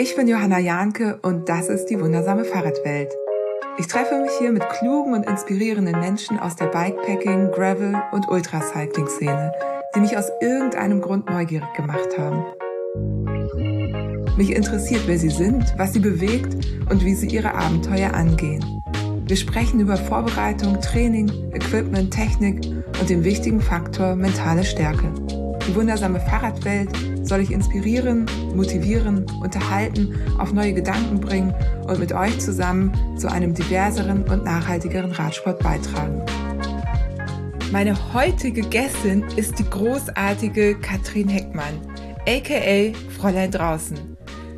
Ich bin Johanna Jahnke und das ist die wundersame Fahrradwelt. Ich treffe mich hier mit klugen und inspirierenden Menschen aus der Bikepacking, Gravel und Ultracycling-Szene, die mich aus irgendeinem Grund neugierig gemacht haben. Mich interessiert, wer sie sind, was sie bewegt und wie sie ihre Abenteuer angehen. Wir sprechen über Vorbereitung, Training, Equipment, Technik und den wichtigen Faktor mentale Stärke. Die wundersame Fahrradwelt soll ich inspirieren, motivieren, unterhalten, auf neue Gedanken bringen und mit euch zusammen zu einem diverseren und nachhaltigeren Radsport beitragen. Meine heutige Gästin ist die großartige Katrin Heckmann, aka Fräulein draußen.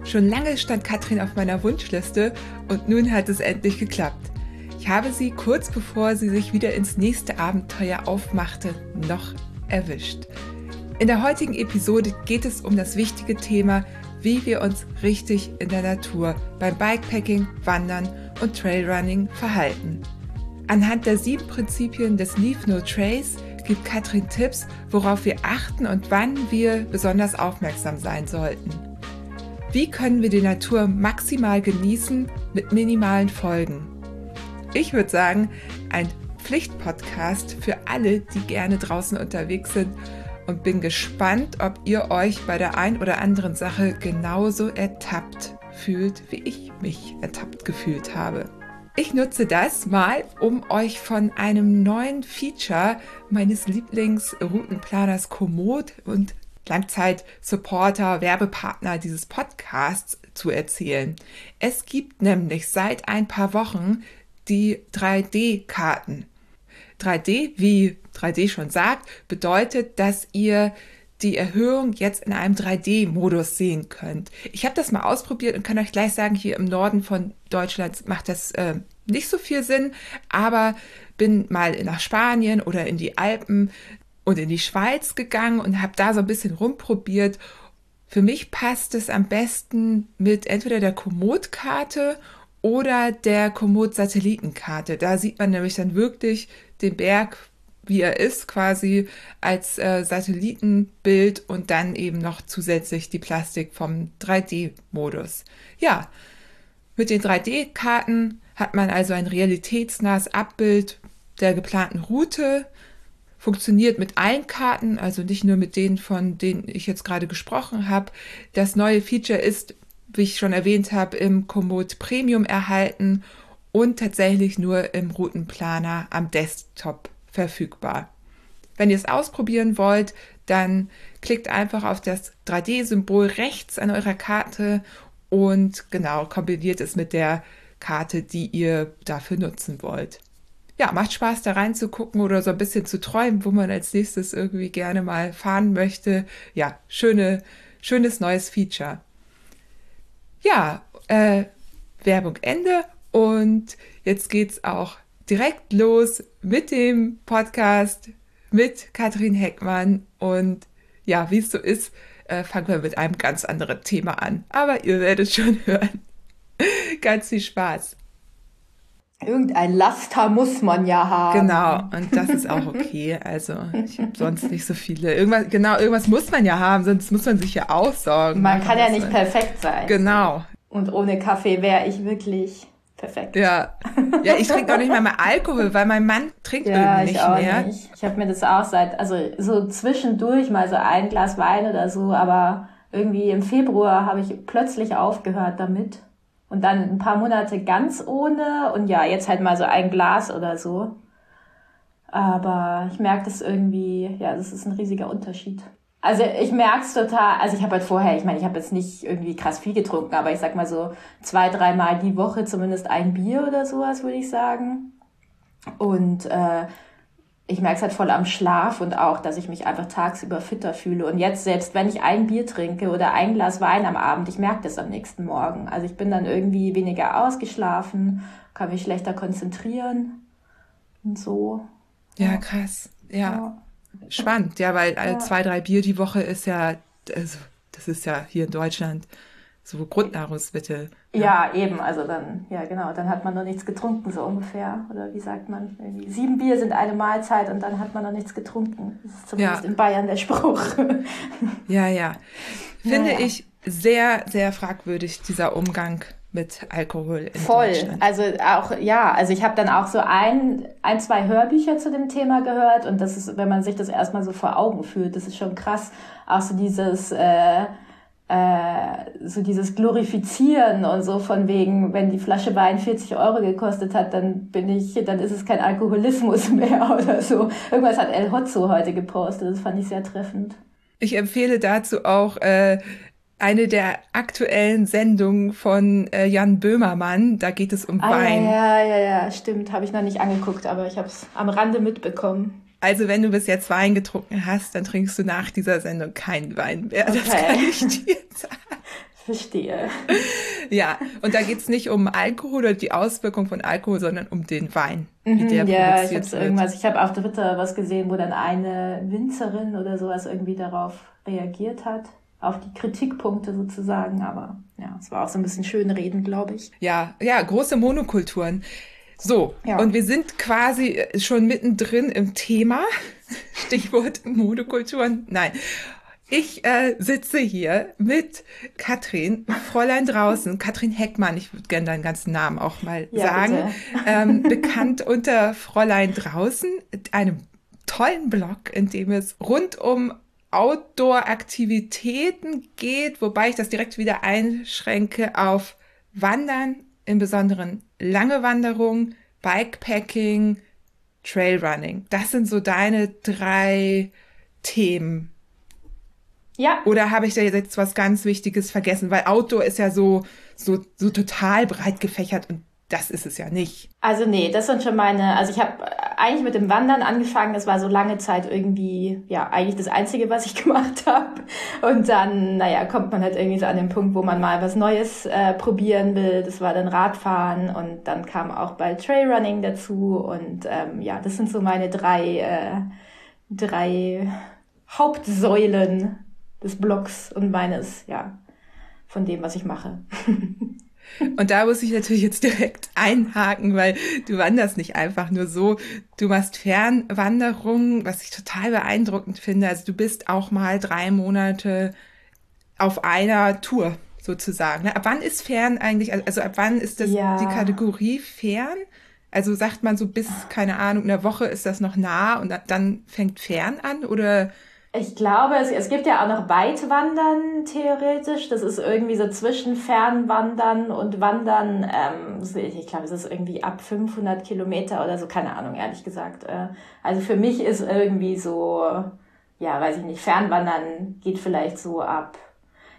Schon lange stand Katrin auf meiner Wunschliste und nun hat es endlich geklappt. Ich habe sie kurz bevor sie sich wieder ins nächste Abenteuer aufmachte, noch erwischt. In der heutigen Episode geht es um das wichtige Thema, wie wir uns richtig in der Natur beim Bikepacking, Wandern und Trailrunning verhalten. Anhand der sieben Prinzipien des Leave No Trace gibt Katrin Tipps, worauf wir achten und wann wir besonders aufmerksam sein sollten. Wie können wir die Natur maximal genießen mit minimalen Folgen? Ich würde sagen, ein Pflichtpodcast für alle, die gerne draußen unterwegs sind und bin gespannt, ob ihr euch bei der ein oder anderen Sache genauso ertappt fühlt, wie ich mich ertappt gefühlt habe. Ich nutze das mal, um euch von einem neuen Feature meines Lieblingsroutenplaners Komoot und Langzeit-Supporter, Werbepartner dieses Podcasts zu erzählen. Es gibt nämlich seit ein paar Wochen die 3D-Karten. 3D, wie 3D schon sagt, bedeutet, dass ihr die Erhöhung jetzt in einem 3D-Modus sehen könnt. Ich habe das mal ausprobiert und kann euch gleich sagen, hier im Norden von Deutschland macht das äh, nicht so viel Sinn, aber bin mal nach Spanien oder in die Alpen und in die Schweiz gegangen und habe da so ein bisschen rumprobiert. Für mich passt es am besten mit entweder der Komoot-Karte oder der Komoot-Satellitenkarte. Da sieht man nämlich dann wirklich den Berg, wie er ist, quasi als äh, Satellitenbild und dann eben noch zusätzlich die Plastik vom 3D-Modus. Ja, mit den 3D-Karten hat man also ein realitätsnahes Abbild der geplanten Route, funktioniert mit allen Karten, also nicht nur mit denen, von denen ich jetzt gerade gesprochen habe. Das neue Feature ist, wie ich schon erwähnt habe, im Komoot Premium erhalten und tatsächlich nur im Routenplaner am Desktop verfügbar. Wenn ihr es ausprobieren wollt, dann klickt einfach auf das 3D-Symbol rechts an eurer Karte und genau kombiniert es mit der Karte, die ihr dafür nutzen wollt. Ja, macht Spaß da reinzugucken oder so ein bisschen zu träumen, wo man als nächstes irgendwie gerne mal fahren möchte. Ja, schöne, schönes neues Feature. Ja, äh, Werbung Ende und jetzt geht's auch direkt los mit dem Podcast mit Katrin Heckmann. Und ja, wie es so ist, äh, fangen wir mit einem ganz anderen Thema an. Aber ihr werdet schon hören. ganz viel Spaß. Irgendein Laster muss man ja haben. Genau, und das ist auch okay. Also ich habe sonst nicht so viele. Irgendwas, genau, irgendwas muss man ja haben, sonst muss man sich ja aussorgen. Man kann ja nicht perfekt sein. Genau. Und ohne Kaffee wäre ich wirklich perfekt. Ja, ja ich trinke auch nicht mehr, mehr Alkohol, weil mein Mann trinkt ja, irgendwie nicht ich auch mehr. Nicht. Ich habe mir das auch seit, also so zwischendurch mal so ein Glas Wein oder so, aber irgendwie im Februar habe ich plötzlich aufgehört damit. Und dann ein paar Monate ganz ohne und ja, jetzt halt mal so ein Glas oder so. Aber ich merke das irgendwie, ja, das ist ein riesiger Unterschied. Also ich merke es total, also ich habe halt vorher, ich meine, ich habe jetzt nicht irgendwie krass viel getrunken, aber ich sag mal so zwei, dreimal die Woche zumindest ein Bier oder sowas, würde ich sagen. Und äh, ich merke es halt voll am Schlaf und auch, dass ich mich einfach tagsüber fitter fühle. Und jetzt, selbst wenn ich ein Bier trinke oder ein Glas Wein am Abend, ich merke das am nächsten Morgen. Also ich bin dann irgendwie weniger ausgeschlafen, kann mich schlechter konzentrieren und so. Ja, krass. ja. ja. Spannend, ja, weil ja. zwei, drei Bier die Woche ist ja, also, das ist ja hier in Deutschland so Grundnahrungsmittel. Ja. ja. eben, also dann, ja genau, dann hat man noch nichts getrunken, so ungefähr. Oder wie sagt man? Sieben Bier sind eine Mahlzeit und dann hat man noch nichts getrunken. Das ist zumindest ja. in Bayern der Spruch. ja, ja. finde naja. ich sehr, sehr fragwürdig, dieser Umgang mit Alkohol in Voll. Also auch, ja, also ich habe dann auch so ein, ein, zwei Hörbücher zu dem Thema gehört und das ist, wenn man sich das erstmal so vor Augen führt, das ist schon krass. Auch so dieses, äh, äh, so dieses Glorifizieren und so von wegen, wenn die Flasche Wein 40 Euro gekostet hat, dann bin ich, dann ist es kein Alkoholismus mehr oder so. Irgendwas hat El Hotzo heute gepostet, das fand ich sehr treffend. Ich empfehle dazu auch äh, eine der aktuellen Sendungen von äh, Jan Böhmermann. Da geht es um ah, Wein. Ja, ja, ja, stimmt. Habe ich noch nicht angeguckt, aber ich habe es am Rande mitbekommen. Also wenn du bis jetzt Wein getrunken hast, dann trinkst du nach dieser Sendung keinen Wein mehr. Okay. Das kann ich dir sagen. Verstehe. Ja, und da geht's nicht um Alkohol oder die Auswirkung von Alkohol, sondern um den Wein. Mhm, ja, ich habe irgendwas. Ich habe auf Twitter was gesehen, wo dann eine Winzerin oder sowas irgendwie darauf reagiert hat auf die Kritikpunkte sozusagen, aber ja, es war auch so ein bisschen schön reden, glaube ich. Ja, ja, große Monokulturen. So, ja. und wir sind quasi schon mittendrin im Thema. Stichwort Monokulturen. Nein. Ich äh, sitze hier mit Katrin, Fräulein draußen, Katrin Heckmann, ich würde gerne deinen ganzen Namen auch mal ja, sagen, ähm, bekannt unter Fräulein draußen, einem tollen Blog, in dem es rund um Outdoor-Aktivitäten geht, wobei ich das direkt wieder einschränke auf Wandern, im Besonderen lange Wanderungen, Bikepacking, Trailrunning. Das sind so deine drei Themen. Ja. Oder habe ich da jetzt was ganz Wichtiges vergessen? Weil Outdoor ist ja so, so, so total breit gefächert und das ist es ja nicht. Also nee, das sind schon meine, also ich habe eigentlich mit dem Wandern angefangen, das war so lange Zeit irgendwie, ja, eigentlich das Einzige, was ich gemacht habe. Und dann, naja, kommt man halt irgendwie so an den Punkt, wo man mal was Neues äh, probieren will. Das war dann Radfahren und dann kam auch bald Trailrunning dazu. Und ähm, ja, das sind so meine drei, äh, drei Hauptsäulen des Blogs und meines, ja, von dem, was ich mache. Und da muss ich natürlich jetzt direkt einhaken, weil du wanderst nicht einfach nur so. Du machst Fernwanderungen, was ich total beeindruckend finde. Also du bist auch mal drei Monate auf einer Tour sozusagen. Ab wann ist fern eigentlich, also ab wann ist das ja. die Kategorie fern? Also sagt man so bis, keine Ahnung, einer Woche ist das noch nah und dann fängt fern an oder ich glaube, es, es gibt ja auch noch Weitwandern theoretisch. Das ist irgendwie so zwischen Fernwandern und Wandern. Ähm, ich glaube, es ist irgendwie ab 500 Kilometer oder so. Keine Ahnung, ehrlich gesagt. Äh, also für mich ist irgendwie so, ja, weiß ich nicht, Fernwandern geht vielleicht so ab.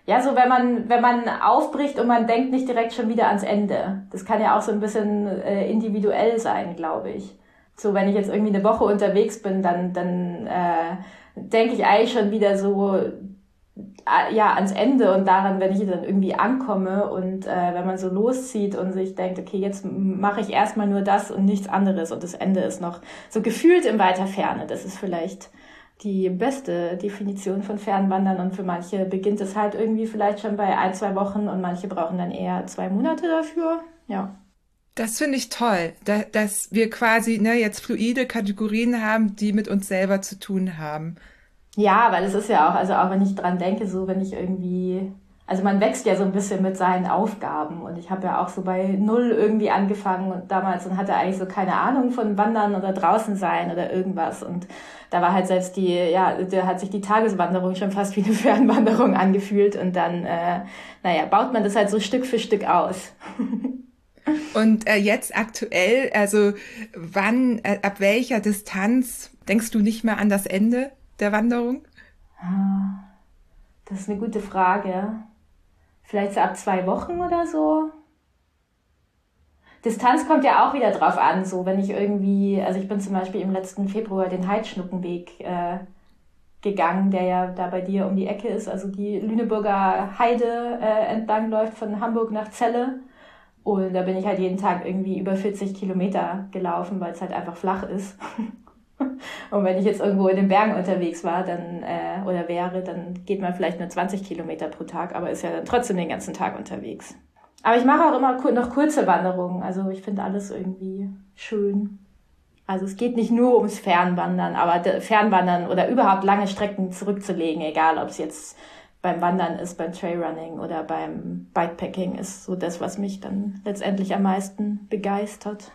Ja, so wenn man, wenn man aufbricht und man denkt nicht direkt schon wieder ans Ende. Das kann ja auch so ein bisschen äh, individuell sein, glaube ich. So, wenn ich jetzt irgendwie eine Woche unterwegs bin, dann, dann, äh, denke ich eigentlich schon wieder so äh, ja ans Ende und daran, wenn ich dann irgendwie ankomme und äh, wenn man so loszieht und sich denkt, okay, jetzt mache ich erstmal nur das und nichts anderes und das Ende ist noch so gefühlt in weiter Ferne. Das ist vielleicht die beste Definition von Fernwandern und für manche beginnt es halt irgendwie vielleicht schon bei ein, zwei Wochen und manche brauchen dann eher zwei Monate dafür. Ja. Das finde ich toll, da, dass wir quasi ne, jetzt fluide Kategorien haben, die mit uns selber zu tun haben. Ja, weil es ist ja auch, also auch wenn ich dran denke, so wenn ich irgendwie, also man wächst ja so ein bisschen mit seinen Aufgaben und ich habe ja auch so bei null irgendwie angefangen und damals und hatte eigentlich so keine Ahnung von Wandern oder draußen sein oder irgendwas und da war halt selbst die, ja, da hat sich die Tageswanderung schon fast wie eine Fernwanderung angefühlt und dann, äh, naja, baut man das halt so Stück für Stück aus. Und äh, jetzt aktuell, also wann, äh, ab welcher Distanz denkst du nicht mehr an das Ende der Wanderung? Ah, das ist eine gute Frage. Vielleicht so ab zwei Wochen oder so. Distanz kommt ja auch wieder drauf an, so wenn ich irgendwie, also ich bin zum Beispiel im letzten Februar den Heidschnuckenweg äh, gegangen, der ja da bei dir um die Ecke ist, also die Lüneburger Heide äh, entlang läuft von Hamburg nach Celle. Und da bin ich halt jeden Tag irgendwie über 40 Kilometer gelaufen, weil es halt einfach flach ist. Und wenn ich jetzt irgendwo in den Bergen unterwegs war, dann äh, oder wäre, dann geht man vielleicht nur 20 Kilometer pro Tag, aber ist ja dann trotzdem den ganzen Tag unterwegs. Aber ich mache auch immer noch kurze Wanderungen. Also ich finde alles irgendwie schön. Also es geht nicht nur ums Fernwandern, aber Fernwandern oder überhaupt lange Strecken zurückzulegen, egal ob es jetzt beim Wandern ist, beim Trailrunning oder beim Bikepacking ist so das, was mich dann letztendlich am meisten begeistert.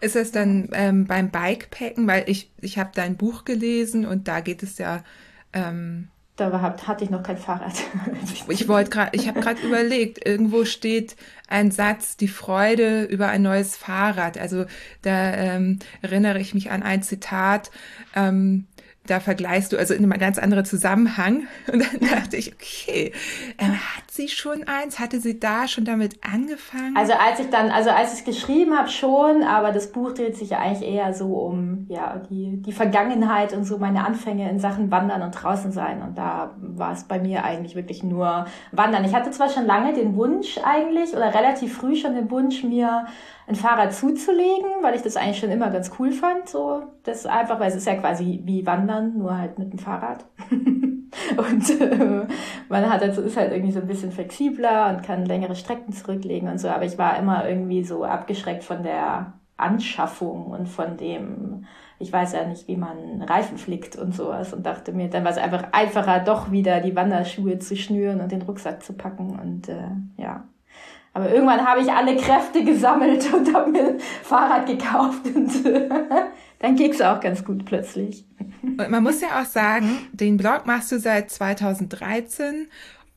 Ist es dann ähm, beim Bikepacken, weil ich, ich habe dein Buch gelesen und da geht es ja. Ähm, da hatte ich noch kein Fahrrad. ich wollte gerade, ich habe gerade überlegt, irgendwo steht ein Satz, die Freude über ein neues Fahrrad. Also da ähm, erinnere ich mich an ein Zitat. Ähm, da vergleichst du, also in einem ganz anderen Zusammenhang. Und dann dachte ich, okay, äh, hat sie schon eins? Hatte sie da schon damit angefangen? Also als ich dann, also als ich es geschrieben habe schon, aber das Buch dreht sich ja eigentlich eher so um ja die die Vergangenheit und so meine Anfänge in Sachen Wandern und draußen sein. Und da war es bei mir eigentlich wirklich nur Wandern. Ich hatte zwar schon lange den Wunsch eigentlich oder relativ früh schon den Wunsch mir ein Fahrrad zuzulegen, weil ich das eigentlich schon immer ganz cool fand. So, das einfach, weil es ist ja quasi wie Wandern, nur halt mit dem Fahrrad. und äh, man hat also, ist halt irgendwie so ein bisschen flexibler und kann längere Strecken zurücklegen und so. Aber ich war immer irgendwie so abgeschreckt von der Anschaffung und von dem, ich weiß ja nicht, wie man Reifen flickt und sowas und dachte mir, dann war es einfach einfacher, doch wieder die Wanderschuhe zu schnüren und den Rucksack zu packen und äh, ja. Aber irgendwann habe ich alle Kräfte gesammelt und habe mir ein Fahrrad gekauft und dann ging es auch ganz gut plötzlich. Und man muss ja auch sagen, den Blog machst du seit 2013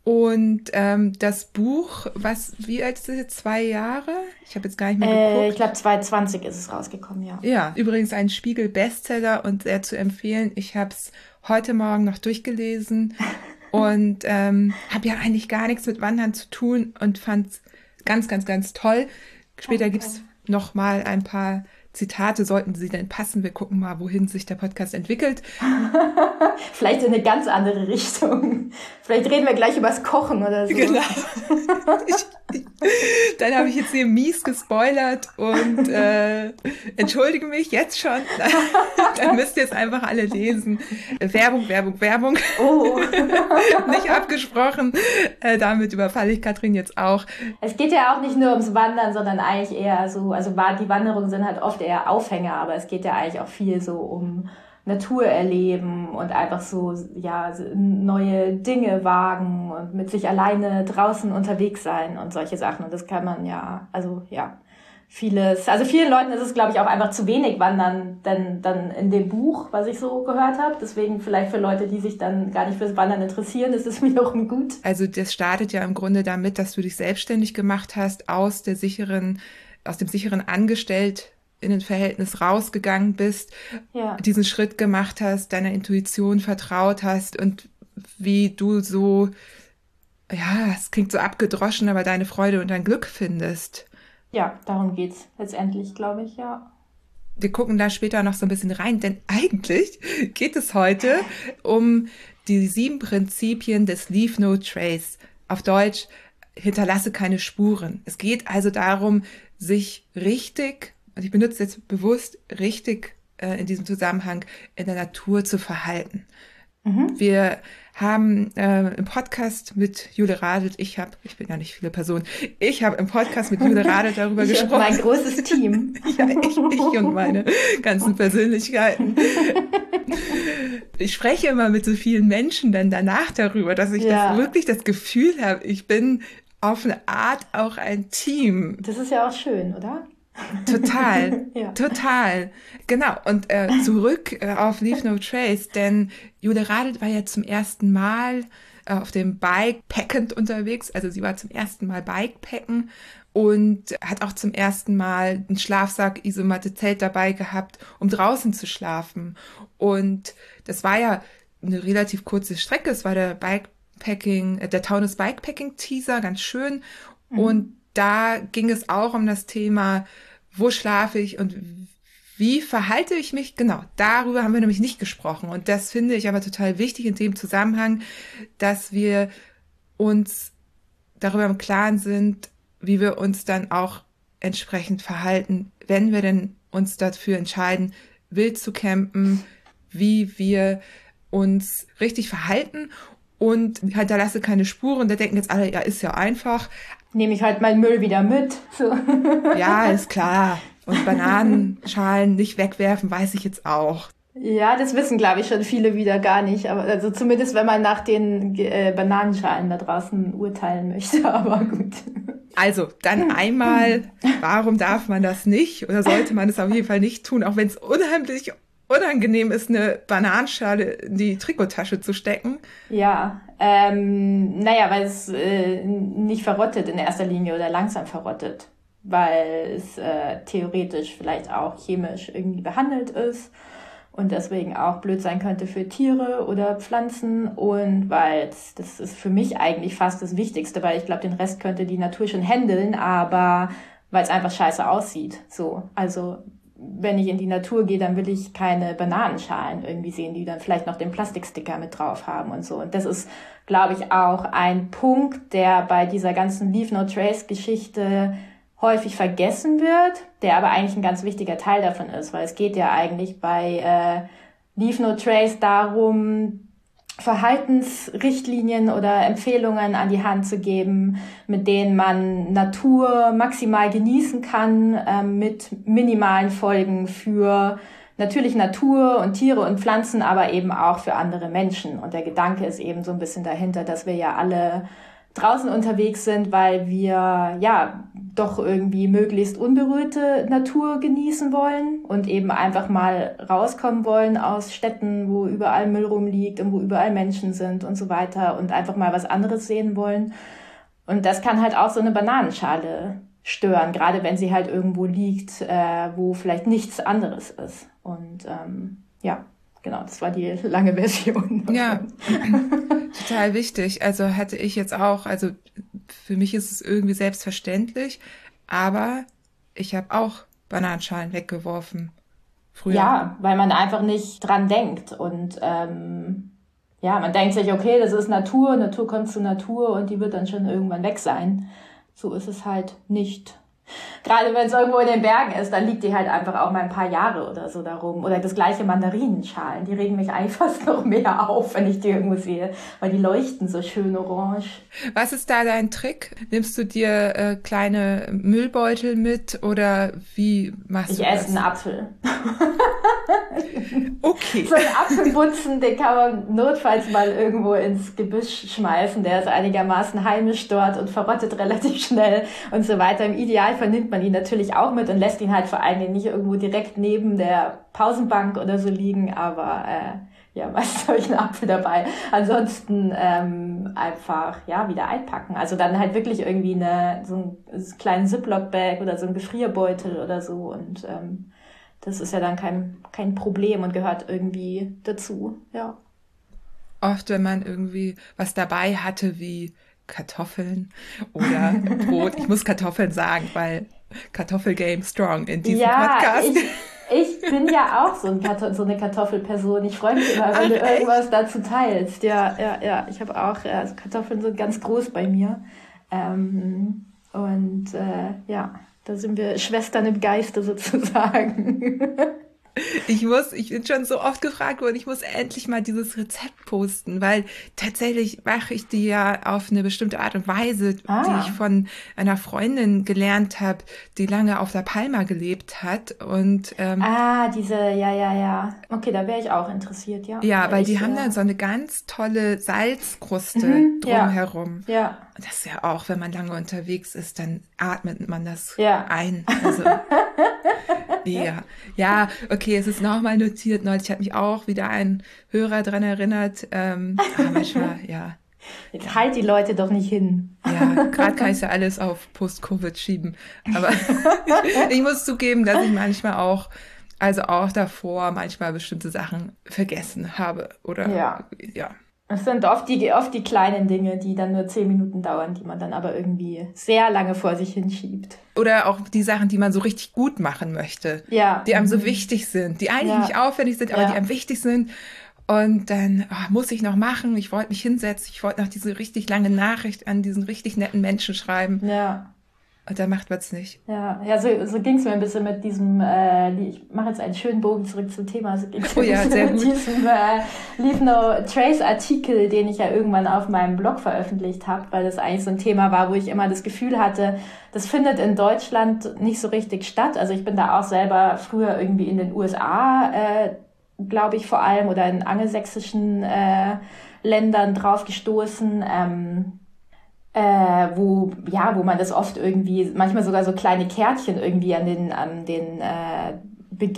und ähm, das Buch, was, wie alt ist das jetzt? Zwei Jahre? Ich habe jetzt gar nicht mehr äh, geguckt. ich glaube 2020 ist es rausgekommen, ja. Ja, übrigens ein Spiegel-Bestseller und sehr zu empfehlen. Ich habe es heute Morgen noch durchgelesen und ähm, habe ja eigentlich gar nichts mit Wandern zu tun und fand es ganz, ganz, ganz toll. Später okay. gibt's noch mal ein paar Zitate sollten sie denn passen. Wir gucken mal, wohin sich der Podcast entwickelt. Vielleicht in eine ganz andere Richtung. Vielleicht reden wir gleich übers Kochen oder so. Genau. Ich, ich, dann habe ich jetzt hier mies gespoilert und äh, entschuldige mich jetzt schon. dann müsst ihr es einfach alle lesen. Werbung, Werbung, Werbung. Oh. nicht abgesprochen. Äh, damit überfalle ich Katrin jetzt auch. Es geht ja auch nicht nur ums Wandern, sondern eigentlich eher so, also die Wanderungen sind halt oft eher Aufhänger, aber es geht ja eigentlich auch viel so um Natur erleben und einfach so, ja, neue Dinge wagen und mit sich alleine draußen unterwegs sein und solche Sachen. Und das kann man ja, also ja, vieles, also vielen Leuten ist es, glaube ich, auch einfach zu wenig Wandern, denn dann in dem Buch, was ich so gehört habe. Deswegen vielleicht für Leute, die sich dann gar nicht fürs Wandern interessieren, ist es wiederum gut. Also das startet ja im Grunde damit, dass du dich selbstständig gemacht hast aus der sicheren, aus dem sicheren Angestellt in ein Verhältnis rausgegangen bist, ja. diesen Schritt gemacht hast, deiner Intuition vertraut hast und wie du so, ja, es klingt so abgedroschen, aber deine Freude und dein Glück findest. Ja, darum geht's letztendlich, glaube ich, ja. Wir gucken da später noch so ein bisschen rein, denn eigentlich geht es heute um die sieben Prinzipien des Leave No Trace. Auf Deutsch, hinterlasse keine Spuren. Es geht also darum, sich richtig und ich benutze jetzt bewusst richtig äh, in diesem Zusammenhang, in der Natur zu verhalten. Mhm. Wir haben äh, im Podcast mit Jule Radelt, ich habe, ich bin ja nicht viele Personen, ich habe im Podcast mit Jule Radelt darüber ich gesprochen. mein großes Team. ja, ich, ich und meine ganzen Persönlichkeiten. ich spreche immer mit so vielen Menschen dann danach darüber, dass ich ja. das wirklich das Gefühl habe, ich bin auf eine Art auch ein Team. Das ist ja auch schön, oder? Total, ja. total. Genau. Und äh, zurück äh, auf Leave No Trace, denn Jule Radelt war ja zum ersten Mal äh, auf dem Bike packend unterwegs. Also sie war zum ersten Mal Bikepacken und hat auch zum ersten Mal einen Schlafsack, Isomatte, Zelt dabei gehabt, um draußen zu schlafen. Und das war ja eine relativ kurze Strecke. Es war der Bikepacking, äh, der Taunus Bikepacking Teaser, ganz schön. Mhm. Und da ging es auch um das Thema, wo schlafe ich und wie verhalte ich mich? Genau, darüber haben wir nämlich nicht gesprochen. Und das finde ich aber total wichtig in dem Zusammenhang, dass wir uns darüber im Klaren sind, wie wir uns dann auch entsprechend verhalten, wenn wir denn uns dafür entscheiden, wild zu campen, wie wir uns richtig verhalten und hinterlasse keine Spuren. Da denken jetzt alle, ja, ist ja einfach nehme ich halt meinen Müll wieder mit. So. Ja, ist klar. Und Bananenschalen nicht wegwerfen, weiß ich jetzt auch. Ja, das wissen, glaube ich, schon viele wieder gar nicht. Aber also zumindest, wenn man nach den äh, Bananenschalen da draußen urteilen möchte. Aber gut. Also, dann einmal, warum darf man das nicht? Oder sollte man es auf jeden Fall nicht tun, auch wenn es unheimlich unangenehm ist, eine Bananenschale in die Trikottasche zu stecken? Ja, ähm, naja, weil es äh, nicht verrottet in erster Linie oder langsam verrottet, weil es äh, theoretisch vielleicht auch chemisch irgendwie behandelt ist und deswegen auch blöd sein könnte für Tiere oder Pflanzen und weil das ist für mich eigentlich fast das Wichtigste, weil ich glaube, den Rest könnte die Natur schon handeln, aber weil es einfach scheiße aussieht. So, also wenn ich in die Natur gehe, dann will ich keine Bananenschalen irgendwie sehen, die dann vielleicht noch den Plastiksticker mit drauf haben und so. Und das ist, glaube ich, auch ein Punkt, der bei dieser ganzen Leave No Trace Geschichte häufig vergessen wird, der aber eigentlich ein ganz wichtiger Teil davon ist, weil es geht ja eigentlich bei äh, Leave No Trace darum, Verhaltensrichtlinien oder Empfehlungen an die Hand zu geben, mit denen man Natur maximal genießen kann, äh, mit minimalen Folgen für natürlich Natur und Tiere und Pflanzen, aber eben auch für andere Menschen. Und der Gedanke ist eben so ein bisschen dahinter, dass wir ja alle draußen unterwegs sind, weil wir ja doch irgendwie möglichst unberührte Natur genießen wollen und eben einfach mal rauskommen wollen aus Städten, wo überall Müll rumliegt und wo überall Menschen sind und so weiter und einfach mal was anderes sehen wollen. Und das kann halt auch so eine Bananenschale stören, gerade wenn sie halt irgendwo liegt, äh, wo vielleicht nichts anderes ist. Und ähm, ja, genau, das war die lange Version. Ja, total wichtig. Also hatte ich jetzt auch, also für mich ist es irgendwie selbstverständlich, aber ich habe auch Bananenschalen weggeworfen. Früher. Ja, weil man einfach nicht dran denkt und ähm, ja, man denkt sich, okay, das ist Natur, Natur kommt zu Natur und die wird dann schon irgendwann weg sein. So ist es halt nicht. Gerade wenn es irgendwo in den Bergen ist, dann liegt die halt einfach auch mal ein paar Jahre oder so darum. Oder das gleiche Mandarinenschalen. Die regen mich fast noch mehr auf, wenn ich die irgendwo sehe, weil die leuchten so schön orange. Was ist da dein Trick? Nimmst du dir äh, kleine Müllbeutel mit oder wie machst ich du das? Ich esse einen Apfel. okay. So einen Apfelbutzen, den kann man notfalls mal irgendwo ins Gebüsch schmeißen. Der ist einigermaßen heimisch dort und verrottet relativ schnell und so weiter. Im Ideal Zweifel nimmt man ihn natürlich auch mit und lässt ihn halt vor allen Dingen nicht irgendwo direkt neben der Pausenbank oder so liegen, aber äh, ja, meistens habe ich einen Apfel dabei. Ansonsten ähm, einfach ja wieder einpacken. Also dann halt wirklich irgendwie eine, so einen kleinen Ziploc-Bag oder so ein Gefrierbeutel oder so und ähm, das ist ja dann kein, kein Problem und gehört irgendwie dazu, ja. Oft, wenn man irgendwie was dabei hatte, wie Kartoffeln oder Brot. Ich muss Kartoffeln sagen, weil Kartoffelgame strong in diesem ja, Podcast. Ich, ich bin ja auch so, ein so eine Kartoffelperson. Ich freue mich immer, wenn du irgendwas dazu teilst. Ja, ja, ja. Ich habe auch, also Kartoffeln sind ganz groß bei mir. Ähm, und äh, ja, da sind wir Schwestern im Geiste sozusagen. Ich muss, ich bin schon so oft gefragt worden, ich muss endlich mal dieses Rezept posten, weil tatsächlich mache ich die ja auf eine bestimmte Art und Weise, ah. die ich von einer Freundin gelernt habe, die lange auf der Palma gelebt hat und ähm, ah diese ja ja ja okay, da wäre ich auch interessiert ja. Ja, weil, weil die haben dann so eine ganz tolle Salzkruste mhm, drumherum. Ja. ja. Das ist ja auch, wenn man lange unterwegs ist, dann atmet man das ja. ein. Also, ja, ja, okay, es ist nochmal notiert. Neulich hat mich auch wieder ein Hörer dran erinnert. Ähm, aber manchmal, ja. Jetzt halt die Leute doch nicht hin. Ja, gerade kann ich ja alles auf Post-Covid schieben. Aber ich muss zugeben, dass ich manchmal auch, also auch davor, manchmal bestimmte Sachen vergessen habe. Oder ja. ja. Es sind oft die, oft die kleinen Dinge, die dann nur zehn Minuten dauern, die man dann aber irgendwie sehr lange vor sich hinschiebt. Oder auch die Sachen, die man so richtig gut machen möchte. Ja. Die einem so mhm. wichtig sind, die eigentlich ja. nicht aufwendig sind, aber ja. die einem wichtig sind. Und dann oh, muss ich noch machen. Ich wollte mich hinsetzen. Ich wollte noch diese richtig lange Nachricht an diesen richtig netten Menschen schreiben. Ja. Und da macht man es nicht. Ja, ja so, so ging es mir ein bisschen mit diesem, äh, ich mache jetzt einen schönen Bogen zurück zum Thema, so ging es oh ja, mit gut. diesem äh, Leave No Trace Artikel, den ich ja irgendwann auf meinem Blog veröffentlicht habe, weil das eigentlich so ein Thema war, wo ich immer das Gefühl hatte, das findet in Deutschland nicht so richtig statt. Also ich bin da auch selber früher irgendwie in den USA äh, glaube ich, vor allem oder in angelsächsischen äh, Ländern drauf gestoßen. Ähm, äh, wo ja, wo man das oft irgendwie, manchmal sogar so kleine Kärtchen irgendwie an den an den äh,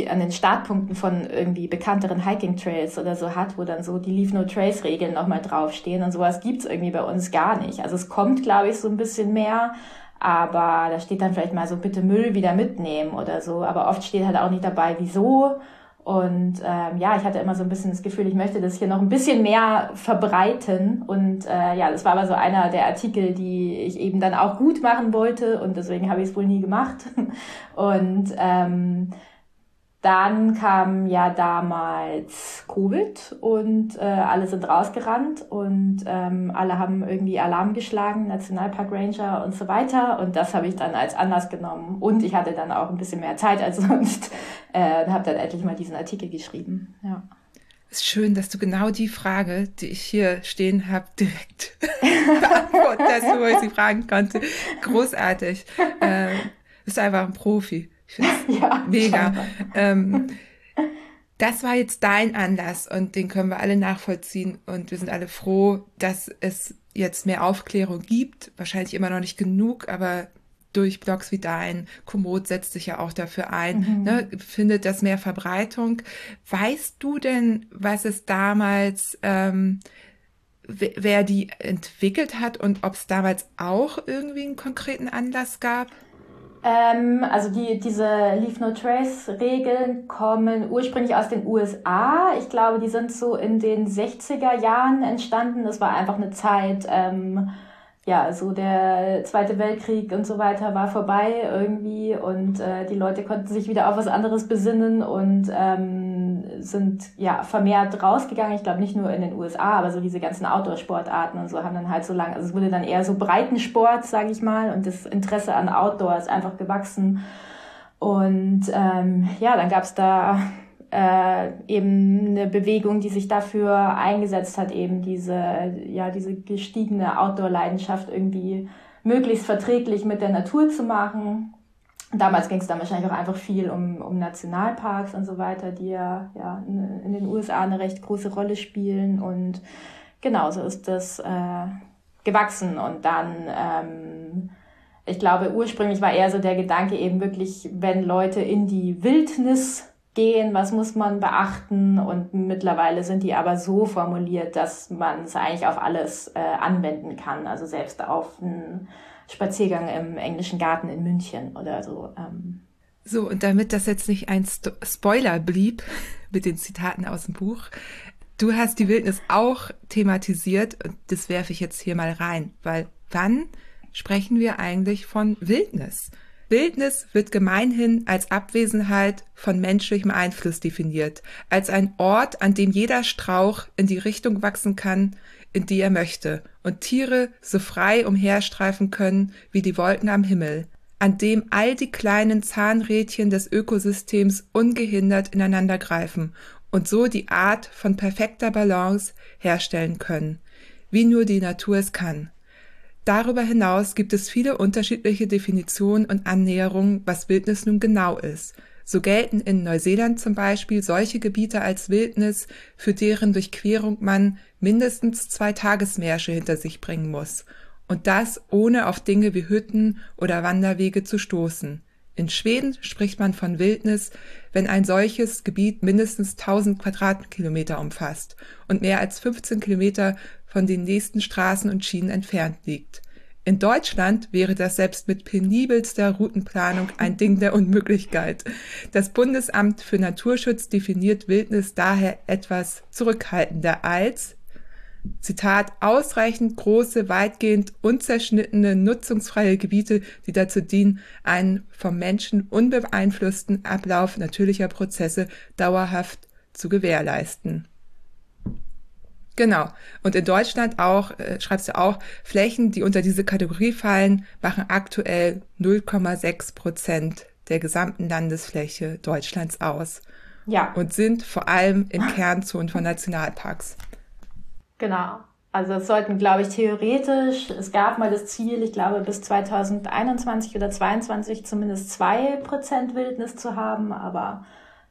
an den Startpunkten von irgendwie bekannteren Hiking Trails oder so hat, wo dann so die Leave No Trace Regeln nochmal draufstehen und sowas gibt's irgendwie bei uns gar nicht. Also es kommt, glaube ich, so ein bisschen mehr, aber da steht dann vielleicht mal so bitte Müll wieder mitnehmen oder so, aber oft steht halt auch nicht dabei, wieso. Und ähm, ja, ich hatte immer so ein bisschen das Gefühl, ich möchte das hier noch ein bisschen mehr verbreiten. Und äh, ja, das war aber so einer der Artikel, die ich eben dann auch gut machen wollte und deswegen habe ich es wohl nie gemacht. Und ähm, dann kam ja damals Covid und äh, alle sind rausgerannt und ähm, alle haben irgendwie Alarm geschlagen, Nationalpark Ranger und so weiter. Und das habe ich dann als Anlass genommen. Und ich hatte dann auch ein bisschen mehr Zeit als sonst. Äh, habe dann endlich mal diesen Artikel geschrieben. Ja. ist schön, dass du genau die Frage, die ich hier stehen habe, direkt beantwortet wo ich sie fragen konnte. Großartig. Äh, bist einfach ein Profi. Ich finde ja, mega. Ähm, das war jetzt dein Anlass und den können wir alle nachvollziehen und wir sind alle froh, dass es jetzt mehr Aufklärung gibt. Wahrscheinlich immer noch nicht genug, aber durch Blogs wie dein, Komoot setzt sich ja auch dafür ein, mhm. ne, findet das mehr Verbreitung. Weißt du denn, was es damals, ähm, wer die entwickelt hat und ob es damals auch irgendwie einen konkreten Anlass gab? Ähm, also die, diese Leave No Trace Regeln kommen ursprünglich aus den USA. Ich glaube, die sind so in den 60er Jahren entstanden. Das war einfach eine Zeit, ähm, ja, so der Zweite Weltkrieg und so weiter war vorbei irgendwie und äh, die Leute konnten sich wieder auf was anderes besinnen und ähm, sind ja vermehrt rausgegangen. Ich glaube nicht nur in den USA, aber so diese ganzen Outdoor-Sportarten und so haben dann halt so lange, also es wurde dann eher so Breitensport, sage ich mal, und das Interesse an Outdoor ist einfach gewachsen. Und ähm, ja, dann gab's da äh, eben eine Bewegung, die sich dafür eingesetzt hat, eben diese, ja, diese gestiegene Outdoor-Leidenschaft irgendwie möglichst verträglich mit der Natur zu machen. Damals ging es dann wahrscheinlich auch einfach viel um, um Nationalparks und so weiter, die ja, ja in, den USA eine recht große Rolle spielen. Und genau so ist das äh, gewachsen. Und dann, ähm, ich glaube, ursprünglich war eher so der Gedanke eben wirklich, wenn Leute in die Wildnis gehen, was muss man beachten und mittlerweile sind die aber so formuliert, dass man es eigentlich auf alles äh, anwenden kann, also selbst auf einen Spaziergang im englischen Garten in München oder so. Ähm. So, und damit das jetzt nicht ein Sto Spoiler blieb mit den Zitaten aus dem Buch, du hast die Wildnis auch thematisiert und das werfe ich jetzt hier mal rein, weil wann sprechen wir eigentlich von Wildnis? Wildnis wird gemeinhin als Abwesenheit von menschlichem Einfluss definiert, als ein Ort, an dem jeder Strauch in die Richtung wachsen kann, in die er möchte, und Tiere so frei umherstreifen können wie die Wolken am Himmel, an dem all die kleinen Zahnrädchen des Ökosystems ungehindert ineinander greifen und so die Art von perfekter Balance herstellen können, wie nur die Natur es kann. Darüber hinaus gibt es viele unterschiedliche Definitionen und Annäherungen, was Wildnis nun genau ist. So gelten in Neuseeland zum Beispiel solche Gebiete als Wildnis, für deren Durchquerung man mindestens zwei Tagesmärsche hinter sich bringen muss. Und das ohne auf Dinge wie Hütten oder Wanderwege zu stoßen. In Schweden spricht man von Wildnis, wenn ein solches Gebiet mindestens 1000 Quadratkilometer umfasst und mehr als 15 Kilometer von den nächsten Straßen und Schienen entfernt liegt. In Deutschland wäre das selbst mit penibelster Routenplanung ein Ding der Unmöglichkeit. Das Bundesamt für Naturschutz definiert Wildnis daher etwas zurückhaltender als Zitat, ausreichend große, weitgehend unzerschnittene, nutzungsfreie Gebiete, die dazu dienen, einen vom Menschen unbeeinflussten Ablauf natürlicher Prozesse dauerhaft zu gewährleisten. Genau. Und in Deutschland auch, äh, schreibst du auch, Flächen, die unter diese Kategorie fallen, machen aktuell 0,6 Prozent der gesamten Landesfläche Deutschlands aus. Ja. Und sind vor allem in Kernzonen von Nationalparks. Genau. Also es sollten, glaube ich, theoretisch, es gab mal das Ziel, ich glaube, bis 2021 oder 2022 zumindest zwei Prozent Wildnis zu haben, aber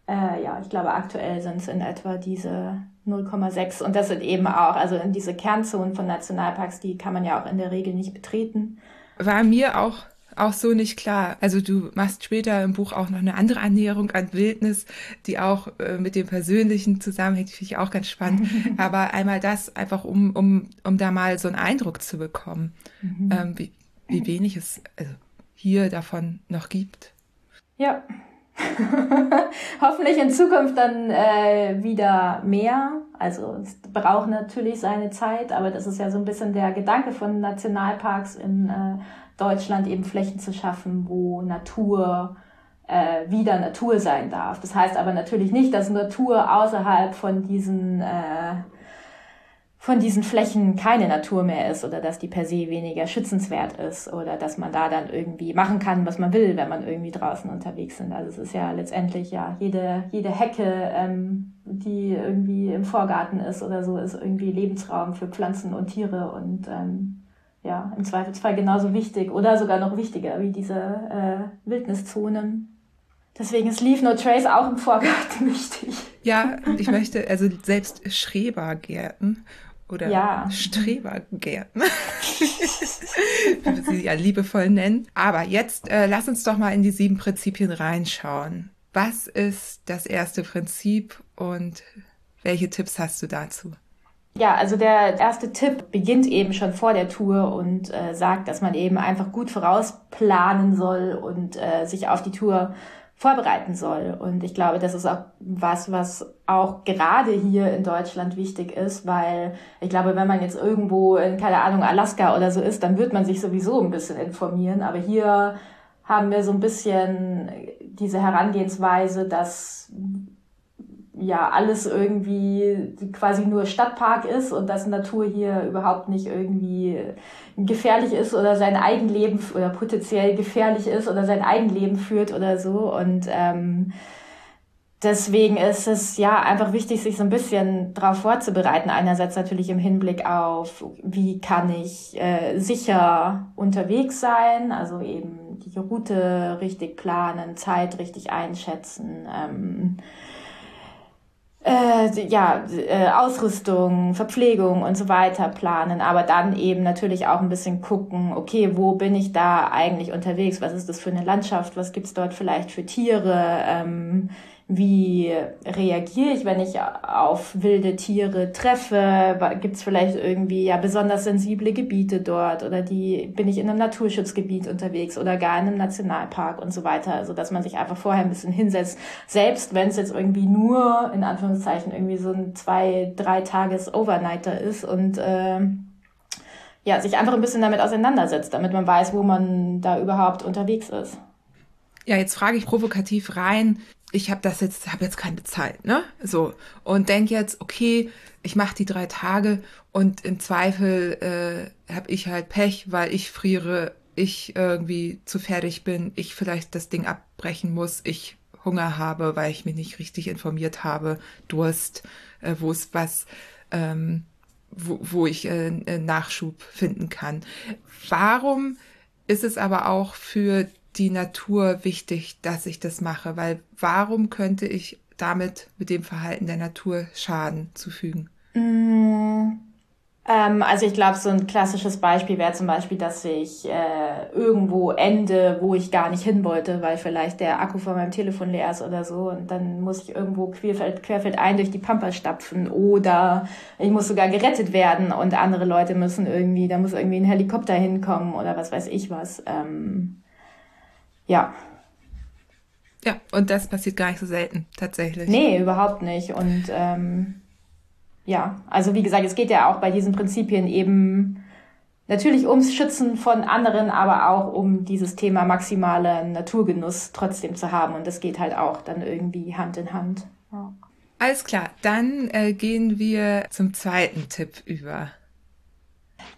Äh, ja, ich glaube, aktuell sind es in etwa diese 0,6. Und das sind eben auch, also in diese Kernzonen von Nationalparks, die kann man ja auch in der Regel nicht betreten. War mir auch auch so nicht klar. Also du machst später im Buch auch noch eine andere Annäherung an Wildnis, die auch äh, mit dem Persönlichen zusammenhängt, finde ich auch ganz spannend. Aber einmal das einfach, um, um, um da mal so einen Eindruck zu bekommen, mhm. ähm, wie, wie wenig es also hier davon noch gibt. Ja. Hoffentlich in Zukunft dann äh, wieder mehr. Also es braucht natürlich seine Zeit, aber das ist ja so ein bisschen der Gedanke von Nationalparks in äh, Deutschland eben Flächen zu schaffen, wo Natur äh, wieder Natur sein darf. Das heißt aber natürlich nicht, dass Natur außerhalb von diesen äh, von diesen Flächen keine Natur mehr ist oder dass die per se weniger schützenswert ist oder dass man da dann irgendwie machen kann, was man will, wenn man irgendwie draußen unterwegs sind. Also es ist ja letztendlich ja jede, jede Hecke, ähm, die irgendwie im Vorgarten ist oder so, ist irgendwie Lebensraum für Pflanzen und Tiere und ähm, ja, im Zweifelsfall genauso wichtig oder sogar noch wichtiger wie diese äh, Wildniszonen. Deswegen ist Leave No Trace auch im Vorgarten wichtig. Ja, ich möchte, also selbst Schrebergärten oder ja. Strebergärten, wie wir sie ja liebevoll nennen. Aber jetzt äh, lass uns doch mal in die sieben Prinzipien reinschauen. Was ist das erste Prinzip und welche Tipps hast du dazu? Ja, also der erste Tipp beginnt eben schon vor der Tour und äh, sagt, dass man eben einfach gut vorausplanen soll und äh, sich auf die Tour vorbereiten soll. Und ich glaube, das ist auch was, was auch gerade hier in Deutschland wichtig ist, weil ich glaube, wenn man jetzt irgendwo in, keine Ahnung, Alaska oder so ist, dann wird man sich sowieso ein bisschen informieren. Aber hier haben wir so ein bisschen diese Herangehensweise, dass ja alles irgendwie quasi nur Stadtpark ist und dass Natur hier überhaupt nicht irgendwie gefährlich ist oder sein Eigenleben oder potenziell gefährlich ist oder sein Eigenleben führt oder so. Und ähm, deswegen ist es ja einfach wichtig, sich so ein bisschen darauf vorzubereiten. Einerseits natürlich im Hinblick auf, wie kann ich äh, sicher unterwegs sein, also eben die Route richtig planen, Zeit richtig einschätzen. Ähm, äh, ja, äh, Ausrüstung, Verpflegung und so weiter planen, aber dann eben natürlich auch ein bisschen gucken, okay, wo bin ich da eigentlich unterwegs? Was ist das für eine Landschaft? Was gibt's dort vielleicht für Tiere? Ähm, wie reagiere ich, wenn ich auf wilde Tiere treffe? Gibt es vielleicht irgendwie ja besonders sensible Gebiete dort oder die bin ich in einem Naturschutzgebiet unterwegs oder gar in einem Nationalpark und so weiter, also dass man sich einfach vorher ein bisschen hinsetzt, selbst wenn es jetzt irgendwie nur in Anführungszeichen irgendwie so ein zwei drei Tages Overnighter ist und äh, ja sich einfach ein bisschen damit auseinandersetzt, damit man weiß, wo man da überhaupt unterwegs ist. Ja, jetzt frage ich provokativ rein, ich habe das jetzt, habe jetzt keine Zeit, ne? So und denk jetzt, okay, ich mache die drei Tage und im Zweifel äh, habe ich halt Pech, weil ich friere, ich irgendwie zu fertig bin, ich vielleicht das Ding abbrechen muss, ich Hunger habe, weil ich mich nicht richtig informiert habe, Durst, äh, wo es was, ähm, wo, wo ich äh, Nachschub finden kann. Warum ist es aber auch für die Natur wichtig, dass ich das mache, weil warum könnte ich damit mit dem Verhalten der Natur Schaden zufügen? Mm, ähm, also ich glaube, so ein klassisches Beispiel wäre zum Beispiel, dass ich äh, irgendwo ende, wo ich gar nicht hin wollte, weil vielleicht der Akku von meinem Telefon leer ist oder so und dann muss ich irgendwo querfeld, querfeld ein durch die Pampa stapfen oder ich muss sogar gerettet werden und andere Leute müssen irgendwie, da muss irgendwie ein Helikopter hinkommen oder was weiß ich was. Ähm, ja. Ja, und das passiert gar nicht so selten, tatsächlich. Nee, überhaupt nicht. Und ähm, ja, also wie gesagt, es geht ja auch bei diesen Prinzipien eben natürlich ums Schützen von anderen, aber auch um dieses Thema maximaler Naturgenuss trotzdem zu haben. Und das geht halt auch dann irgendwie Hand in Hand. Ja. Alles klar, dann äh, gehen wir zum zweiten Tipp über.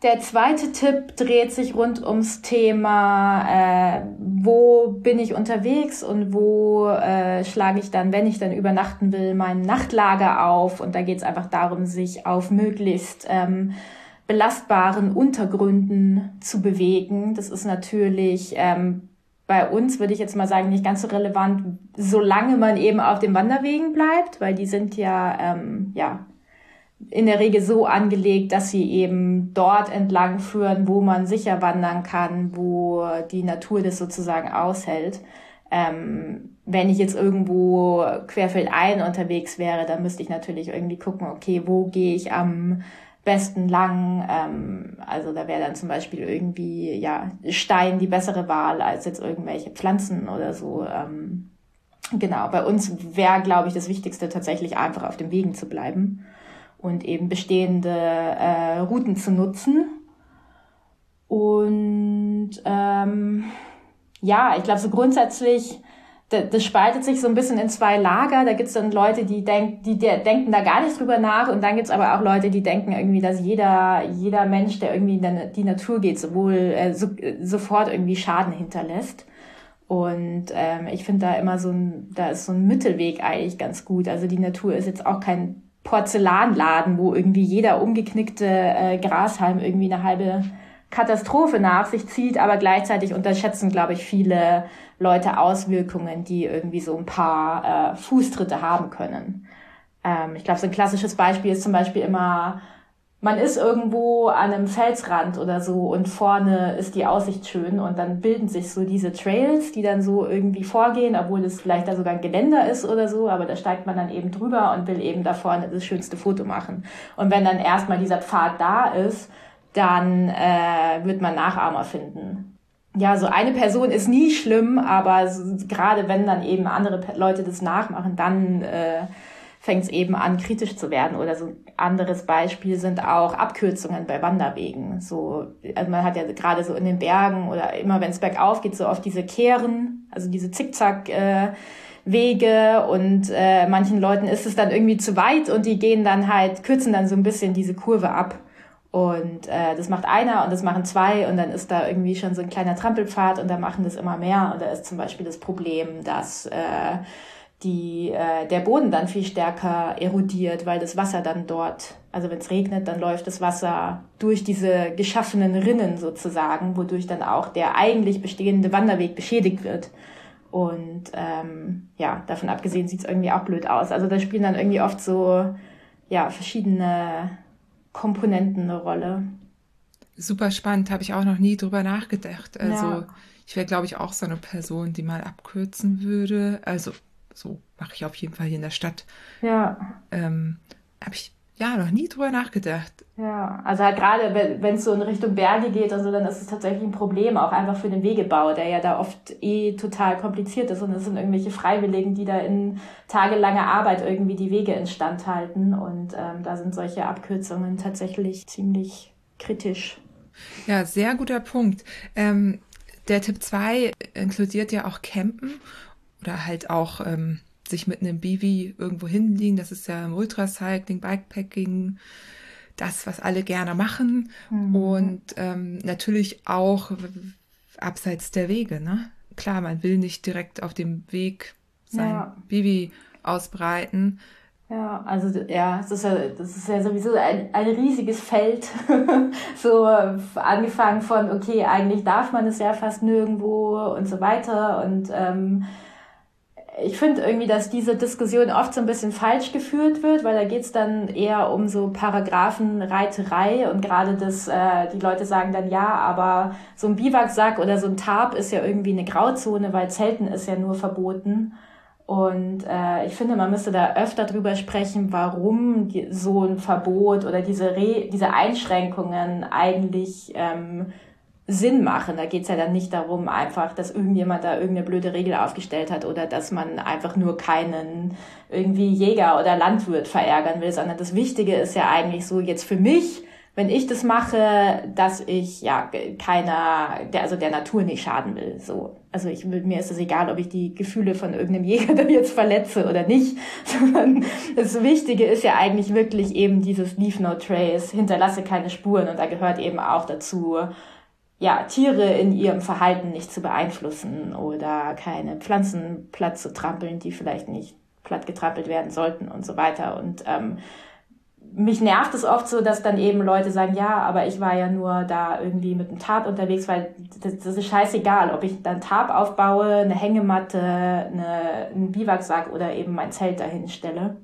Der zweite Tipp dreht sich rund ums Thema, äh, wo bin ich unterwegs und wo äh, schlage ich dann, wenn ich dann übernachten will, mein Nachtlager auf. Und da geht es einfach darum, sich auf möglichst ähm, belastbaren Untergründen zu bewegen. Das ist natürlich ähm, bei uns, würde ich jetzt mal sagen, nicht ganz so relevant, solange man eben auf den Wanderwegen bleibt, weil die sind ja, ähm, ja in der Regel so angelegt, dass sie eben dort entlang führen, wo man sicher wandern kann, wo die Natur das sozusagen aushält. Ähm, wenn ich jetzt irgendwo querfeldein unterwegs wäre, dann müsste ich natürlich irgendwie gucken, okay, wo gehe ich am besten lang. Ähm, also da wäre dann zum Beispiel irgendwie ja Stein die bessere Wahl als jetzt irgendwelche Pflanzen oder so. Ähm, genau, bei uns wäre, glaube ich, das Wichtigste tatsächlich einfach auf den Wegen zu bleiben und eben bestehende äh, Routen zu nutzen. Und ähm, ja, ich glaube so grundsätzlich das spaltet sich so ein bisschen in zwei Lager. Da gibt's dann Leute, die, denk, die, die denken da gar nicht drüber nach und dann gibt's aber auch Leute, die denken irgendwie, dass jeder, jeder Mensch, der irgendwie in die Natur geht, sowohl äh, so, sofort irgendwie Schaden hinterlässt. Und ähm, ich finde da immer so ein, da ist so ein Mittelweg eigentlich ganz gut. Also die Natur ist jetzt auch kein Porzellanladen, wo irgendwie jeder umgeknickte äh, Grashalm irgendwie eine halbe Katastrophe nach sich zieht, aber gleichzeitig unterschätzen, glaube ich, viele Leute Auswirkungen, die irgendwie so ein paar äh, Fußtritte haben können. Ähm, ich glaube, so ein klassisches Beispiel ist zum Beispiel immer, man ist irgendwo an einem Felsrand oder so und vorne ist die Aussicht schön und dann bilden sich so diese Trails, die dann so irgendwie vorgehen, obwohl es vielleicht da sogar ein Geländer ist oder so, aber da steigt man dann eben drüber und will eben da vorne das schönste Foto machen. Und wenn dann erstmal dieser Pfad da ist, dann äh, wird man Nachahmer finden. Ja, so eine Person ist nie schlimm, aber so, gerade wenn dann eben andere Leute das nachmachen, dann äh, fängt es eben an, kritisch zu werden. Oder so ein anderes Beispiel sind auch Abkürzungen bei Wanderwegen. So, also man hat ja gerade so in den Bergen oder immer wenn es bergauf geht, so oft diese Kehren, also diese Zickzack. Äh, Wege und äh, manchen Leuten ist es dann irgendwie zu weit und die gehen dann halt, kürzen dann so ein bisschen diese Kurve ab. Und äh, das macht einer und das machen zwei und dann ist da irgendwie schon so ein kleiner Trampelpfad und da machen das immer mehr. Und da ist zum Beispiel das Problem, dass äh, die, äh, der Boden dann viel stärker erodiert, weil das Wasser dann dort, also wenn es regnet, dann läuft das Wasser durch diese geschaffenen Rinnen sozusagen, wodurch dann auch der eigentlich bestehende Wanderweg beschädigt wird. Und ähm, ja, davon abgesehen sieht es irgendwie auch blöd aus. Also da spielen dann irgendwie oft so ja verschiedene Komponenten eine Rolle. Super spannend, habe ich auch noch nie drüber nachgedacht. Also ja. ich wäre, glaube ich, auch so eine Person, die mal abkürzen würde. Also so mache ich auf jeden Fall hier in der Stadt. Ja. Ähm, habe ich ja noch nie drüber nachgedacht. Ja, also halt gerade wenn es so in Richtung Berge geht, also dann ist es tatsächlich ein Problem, auch einfach für den Wegebau, der ja da oft eh total kompliziert ist und es sind irgendwelche Freiwilligen, die da in tagelanger Arbeit irgendwie die Wege instand halten und ähm, da sind solche Abkürzungen tatsächlich ziemlich kritisch. Ja, sehr guter Punkt. Ähm, der Tipp 2 inkludiert ja auch Campen oder halt auch ähm, sich mit einem Bivi irgendwo hinlegen. Das ist ja im Ultracycling, Bikepacking, das, was alle gerne machen. Mhm. Und ähm, natürlich auch abseits der Wege. Ne? Klar, man will nicht direkt auf dem Weg sein ja. Bivi ausbreiten. Ja, also ja, das ist ja, das ist ja sowieso ein, ein riesiges Feld. so angefangen von, okay, eigentlich darf man es ja fast nirgendwo und so weiter. Und ähm, ich finde irgendwie, dass diese Diskussion oft so ein bisschen falsch geführt wird, weil da geht's dann eher um so Paragraphenreiterei und gerade das, äh, die Leute sagen dann ja, aber so ein Biwaksack oder so ein Tarp ist ja irgendwie eine Grauzone, weil Zelten ist ja nur verboten. Und äh, ich finde, man müsste da öfter drüber sprechen, warum die, so ein Verbot oder diese, Re diese Einschränkungen eigentlich ähm, Sinn machen. Da geht's ja dann nicht darum, einfach, dass irgendjemand da irgendeine blöde Regel aufgestellt hat oder dass man einfach nur keinen irgendwie Jäger oder Landwirt verärgern will, sondern das Wichtige ist ja eigentlich so jetzt für mich, wenn ich das mache, dass ich ja keiner, der, also der Natur nicht schaden will. So, also ich mir ist es egal, ob ich die Gefühle von irgendeinem Jäger da jetzt verletze oder nicht, sondern das Wichtige ist ja eigentlich wirklich eben dieses Leave No Trace, hinterlasse keine Spuren und da gehört eben auch dazu, ja, Tiere in ihrem Verhalten nicht zu beeinflussen oder keine Pflanzen platt zu trampeln, die vielleicht nicht platt getrampelt werden sollten und so weiter. Und ähm, mich nervt es oft so, dass dann eben Leute sagen, ja, aber ich war ja nur da irgendwie mit einem Tarp unterwegs, weil das, das ist scheißegal, ob ich dann Tarp aufbaue, eine Hängematte, eine, einen Biwaksack oder eben mein Zelt dahin stelle.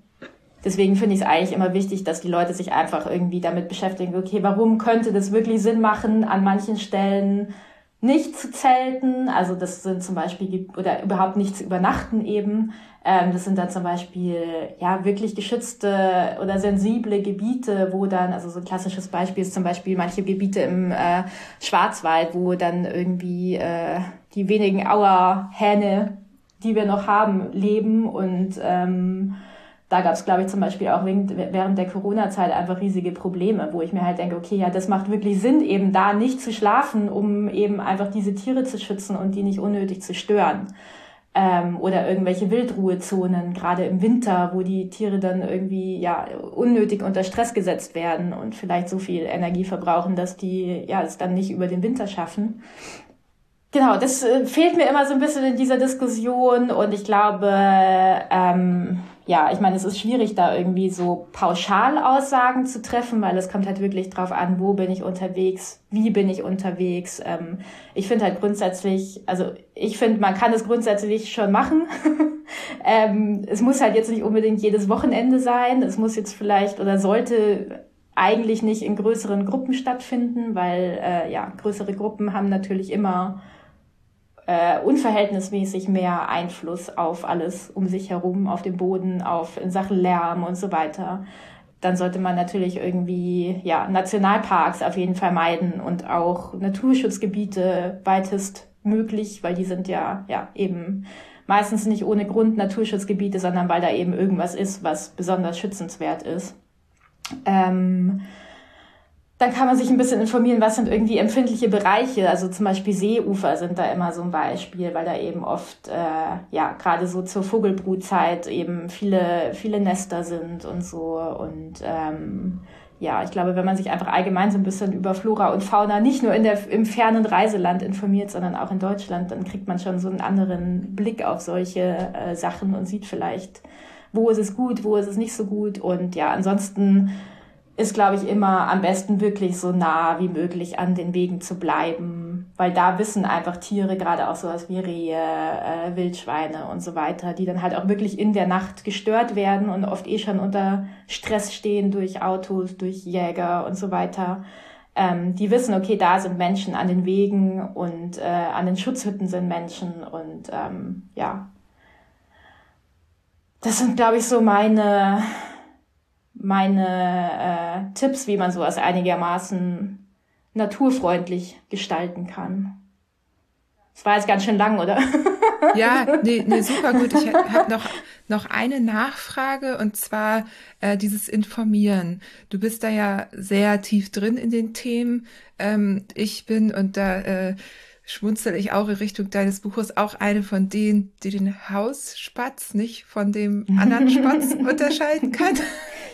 Deswegen finde ich es eigentlich immer wichtig, dass die Leute sich einfach irgendwie damit beschäftigen, okay, warum könnte das wirklich Sinn machen, an manchen Stellen nicht zu zelten, also das sind zum Beispiel, oder überhaupt nicht zu übernachten eben, ähm, das sind dann zum Beispiel ja wirklich geschützte oder sensible Gebiete, wo dann, also so ein klassisches Beispiel ist zum Beispiel manche Gebiete im äh, Schwarzwald, wo dann irgendwie äh, die wenigen Auerhähne, die wir noch haben, leben und ähm, da gab es, glaube ich, zum Beispiel auch während der Corona-Zeit einfach riesige Probleme, wo ich mir halt denke, okay, ja, das macht wirklich Sinn, eben da nicht zu schlafen, um eben einfach diese Tiere zu schützen und die nicht unnötig zu stören ähm, oder irgendwelche Wildruhezonen, gerade im Winter, wo die Tiere dann irgendwie ja unnötig unter Stress gesetzt werden und vielleicht so viel Energie verbrauchen, dass die ja es dann nicht über den Winter schaffen. Genau, das äh, fehlt mir immer so ein bisschen in dieser Diskussion und ich glaube, ähm, ja, ich meine, es ist schwierig, da irgendwie so Pauschalaussagen zu treffen, weil es kommt halt wirklich drauf an, wo bin ich unterwegs, wie bin ich unterwegs. Ähm, ich finde halt grundsätzlich, also ich finde, man kann es grundsätzlich schon machen. ähm, es muss halt jetzt nicht unbedingt jedes Wochenende sein. Es muss jetzt vielleicht oder sollte eigentlich nicht in größeren Gruppen stattfinden, weil äh, ja, größere Gruppen haben natürlich immer äh, unverhältnismäßig mehr Einfluss auf alles um sich herum, auf den Boden, auf in Sachen Lärm und so weiter. Dann sollte man natürlich irgendwie ja Nationalparks auf jeden Fall meiden und auch Naturschutzgebiete weitest möglich, weil die sind ja ja eben meistens nicht ohne Grund Naturschutzgebiete, sondern weil da eben irgendwas ist, was besonders schützenswert ist. Ähm, dann kann man sich ein bisschen informieren, was sind irgendwie empfindliche Bereiche. Also zum Beispiel Seeufer sind da immer so ein Beispiel, weil da eben oft, äh, ja, gerade so zur Vogelbrutzeit eben viele, viele Nester sind und so. Und ähm, ja, ich glaube, wenn man sich einfach allgemein so ein bisschen über Flora und Fauna nicht nur in der, im fernen Reiseland informiert, sondern auch in Deutschland, dann kriegt man schon so einen anderen Blick auf solche äh, Sachen und sieht vielleicht, wo ist es gut, wo ist es nicht so gut. Und ja, ansonsten ist, glaube ich, immer am besten wirklich so nah wie möglich an den Wegen zu bleiben, weil da wissen einfach Tiere, gerade auch sowas wie Rehe, äh, Wildschweine und so weiter, die dann halt auch wirklich in der Nacht gestört werden und oft eh schon unter Stress stehen durch Autos, durch Jäger und so weiter. Ähm, die wissen, okay, da sind Menschen an den Wegen und äh, an den Schutzhütten sind Menschen und ähm, ja. Das sind, glaube ich, so meine meine äh, Tipps, wie man sowas einigermaßen naturfreundlich gestalten kann. Das war jetzt ganz schön lang, oder? Ja, nee, nee super gut. Ich habe noch, noch eine Nachfrage und zwar äh, dieses Informieren. Du bist da ja sehr tief drin in den Themen. Ähm, ich bin und da äh, schmunzel ich auch in Richtung deines Buches auch eine von denen, die den Hausspatz nicht von dem anderen Spatz unterscheiden kann.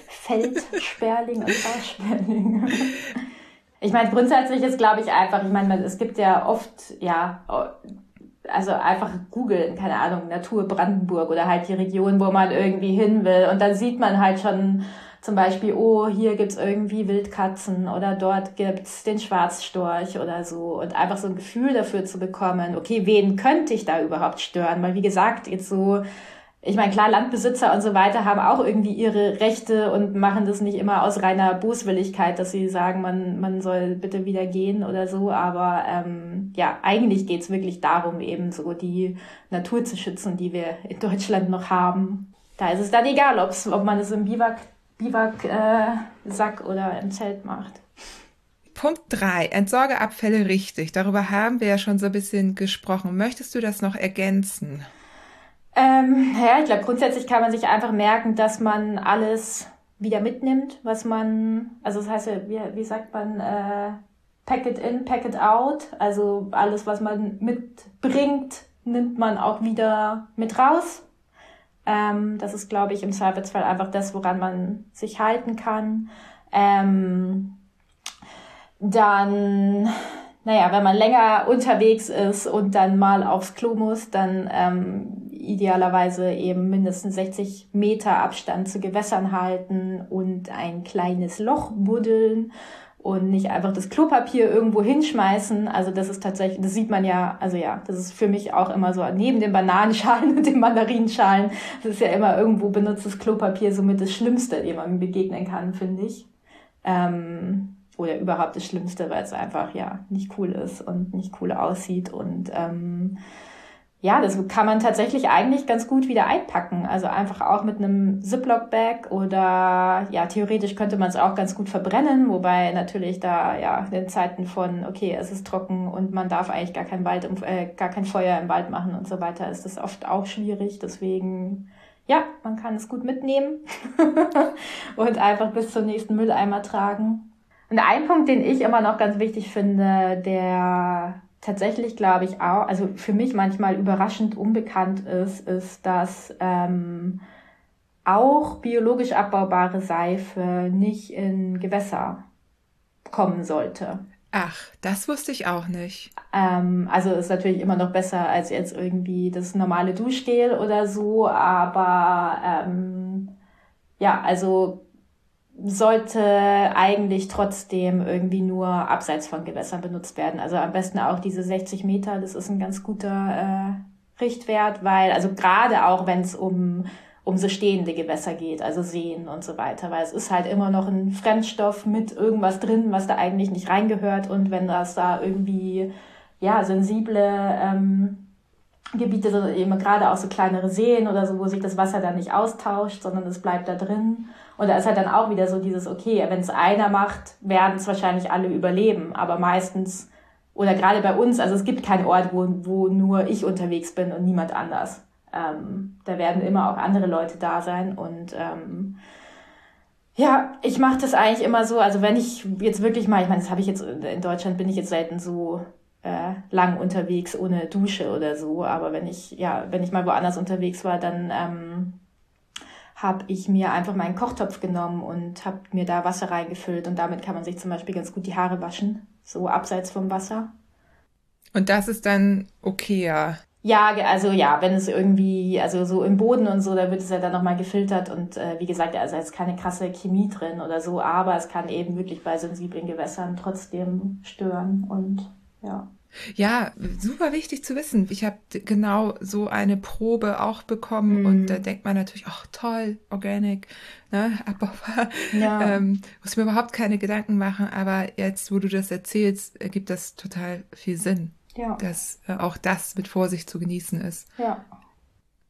Feldsperling und Bausperling. Ich meine, grundsätzlich ist, glaube ich, einfach, ich meine, es gibt ja oft, ja, also einfach googeln, keine Ahnung, Natur Brandenburg oder halt die Region, wo man irgendwie hin will. Und dann sieht man halt schon zum Beispiel, oh, hier gibt's irgendwie Wildkatzen oder dort gibt's den Schwarzstorch oder so. Und einfach so ein Gefühl dafür zu bekommen, okay, wen könnte ich da überhaupt stören? Weil wie gesagt, jetzt so ich meine, klar, Landbesitzer und so weiter haben auch irgendwie ihre Rechte und machen das nicht immer aus reiner Boswilligkeit, dass sie sagen, man, man soll bitte wieder gehen oder so. Aber ähm, ja, eigentlich geht's wirklich darum, eben so die Natur zu schützen, die wir in Deutschland noch haben. Da ist es dann egal, ob's, ob man es im Biwak, Biwak äh, Sack oder im Zelt macht. Punkt drei: Entsorge Abfälle richtig. Darüber haben wir ja schon so ein bisschen gesprochen. Möchtest du das noch ergänzen? Ähm, ja, ich glaube, grundsätzlich kann man sich einfach merken, dass man alles wieder mitnimmt, was man, also das heißt, wie, wie sagt man, äh, pack it in, pack it out. Also alles, was man mitbringt, nimmt man auch wieder mit raus. Ähm, das ist, glaube ich, im Zweifelsfall einfach das, woran man sich halten kann. Ähm, dann naja, wenn man länger unterwegs ist und dann mal aufs Klo muss, dann ähm, idealerweise eben mindestens 60 Meter Abstand zu Gewässern halten und ein kleines Loch buddeln und nicht einfach das Klopapier irgendwo hinschmeißen. Also das ist tatsächlich, das sieht man ja, also ja, das ist für mich auch immer so, neben den Bananenschalen und den Mandarinschalen, das ist ja immer irgendwo benutztes Klopapier somit das Schlimmste, dem man begegnen kann, finde ich. Ähm, oder überhaupt das Schlimmste, weil es einfach ja nicht cool ist und nicht cool aussieht und ähm, ja, das kann man tatsächlich eigentlich ganz gut wieder einpacken. Also einfach auch mit einem Ziploc-Bag oder ja, theoretisch könnte man es auch ganz gut verbrennen, wobei natürlich da ja in den Zeiten von, okay, es ist trocken und man darf eigentlich gar kein Wald, äh, gar kein Feuer im Wald machen und so weiter, ist das oft auch schwierig. Deswegen, ja, man kann es gut mitnehmen und einfach bis zum nächsten Mülleimer tragen. Und ein Punkt, den ich immer noch ganz wichtig finde, der tatsächlich glaube ich auch, also für mich manchmal überraschend unbekannt ist, ist, dass ähm, auch biologisch abbaubare Seife nicht in Gewässer kommen sollte. Ach, das wusste ich auch nicht. Ähm, also ist natürlich immer noch besser als jetzt irgendwie das normale Duschgel oder so, aber ähm, ja, also sollte eigentlich trotzdem irgendwie nur abseits von Gewässern benutzt werden. Also am besten auch diese 60 Meter, das ist ein ganz guter äh, Richtwert, weil, also gerade auch wenn es um, um so stehende Gewässer geht, also Seen und so weiter, weil es ist halt immer noch ein Fremdstoff mit irgendwas drin, was da eigentlich nicht reingehört und wenn das da irgendwie, ja, sensible ähm, Gebiete, so eben gerade auch so kleinere Seen oder so, wo sich das Wasser dann nicht austauscht, sondern es bleibt da drin und da ist halt dann auch wieder so dieses, okay, wenn es einer macht, werden es wahrscheinlich alle überleben. Aber meistens, oder gerade bei uns, also es gibt keinen Ort, wo, wo nur ich unterwegs bin und niemand anders. Ähm, da werden immer auch andere Leute da sein. Und ähm, ja, ich mache das eigentlich immer so, also wenn ich jetzt wirklich mal, ich meine, das habe ich jetzt, in Deutschland bin ich jetzt selten so äh, lang unterwegs ohne Dusche oder so, aber wenn ich, ja, wenn ich mal woanders unterwegs war, dann ähm, habe ich mir einfach meinen Kochtopf genommen und habe mir da Wasser reingefüllt und damit kann man sich zum Beispiel ganz gut die Haare waschen, so abseits vom Wasser. Und das ist dann okay, ja. Ja, also ja, wenn es irgendwie, also so im Boden und so, da wird es ja dann nochmal gefiltert und äh, wie gesagt, also ist keine krasse Chemie drin oder so, aber es kann eben wirklich bei sensiblen Gewässern trotzdem stören und ja. Ja, super wichtig zu wissen. Ich habe genau so eine Probe auch bekommen mm. und da denkt man natürlich, ach toll, organic, ne, abbaubar. Ja. Ähm, muss mir überhaupt keine Gedanken machen, aber jetzt, wo du das erzählst, ergibt das total viel Sinn. Ja. Dass äh, auch das mit Vorsicht zu genießen ist. Ja.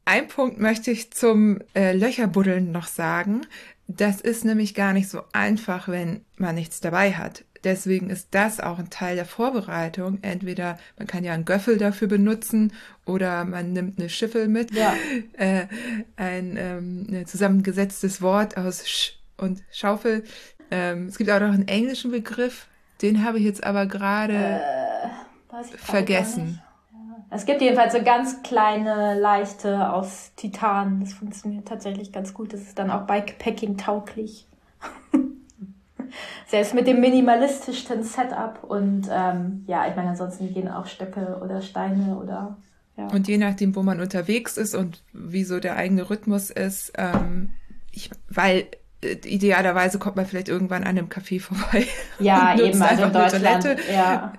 Ein Punkt möchte ich zum äh, Löcherbuddeln noch sagen. Das ist nämlich gar nicht so einfach, wenn man nichts dabei hat. Deswegen ist das auch ein Teil der Vorbereitung. Entweder man kann ja einen Göffel dafür benutzen oder man nimmt eine Schiffel mit. Ja. Äh, ein ähm, zusammengesetztes Wort aus Sch und Schaufel. Ähm, es gibt auch noch einen englischen Begriff, den habe ich jetzt aber gerade äh, vergessen. Es gibt jedenfalls so ganz kleine, leichte aus Titan. Das funktioniert tatsächlich ganz gut. Das ist dann auch Bikepacking tauglich. Selbst mit dem minimalistischsten Setup. Und ähm, ja, ich meine, ansonsten gehen auch Stöcke oder Steine oder ja. Und je nachdem, wo man unterwegs ist und wie so der eigene Rhythmus ist, ähm, ich, weil äh, idealerweise kommt man vielleicht irgendwann an einem Café vorbei. Ja, eben, also in Deutschland. Ja.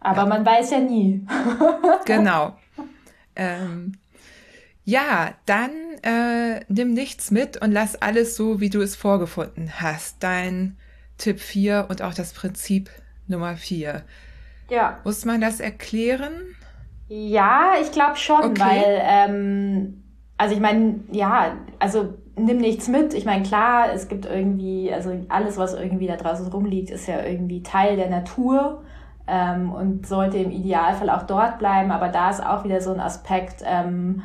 Aber ja. man weiß ja nie. genau. Ähm, ja, dann äh, nimm nichts mit und lass alles so, wie du es vorgefunden hast. Dein Tipp 4 und auch das Prinzip Nummer 4. Ja. Muss man das erklären? Ja, ich glaube schon, okay. weil, ähm, also ich meine, ja, also nimm nichts mit. Ich meine, klar, es gibt irgendwie, also alles, was irgendwie da draußen rumliegt, ist ja irgendwie Teil der Natur ähm, und sollte im Idealfall auch dort bleiben. Aber da ist auch wieder so ein Aspekt, ähm,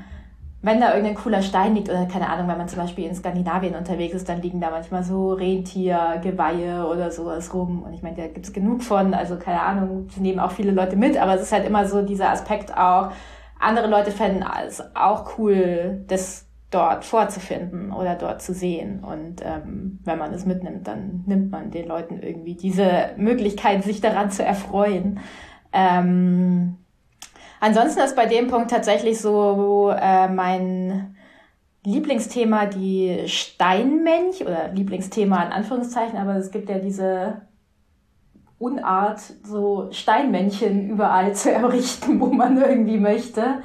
wenn da irgendein cooler Stein liegt oder keine Ahnung, wenn man zum Beispiel in Skandinavien unterwegs ist, dann liegen da manchmal so Rentiergeweihe oder sowas rum. Und ich meine, da gibt's genug von, also keine Ahnung, das nehmen auch viele Leute mit, aber es ist halt immer so dieser Aspekt auch, andere Leute fänden es auch cool, das dort vorzufinden oder dort zu sehen. Und ähm, wenn man es mitnimmt, dann nimmt man den Leuten irgendwie diese Möglichkeit, sich daran zu erfreuen. Ähm, Ansonsten ist bei dem Punkt tatsächlich so äh, mein Lieblingsthema die Steinmensch oder Lieblingsthema in Anführungszeichen, aber es gibt ja diese Unart, so Steinmännchen überall zu errichten, wo man irgendwie möchte.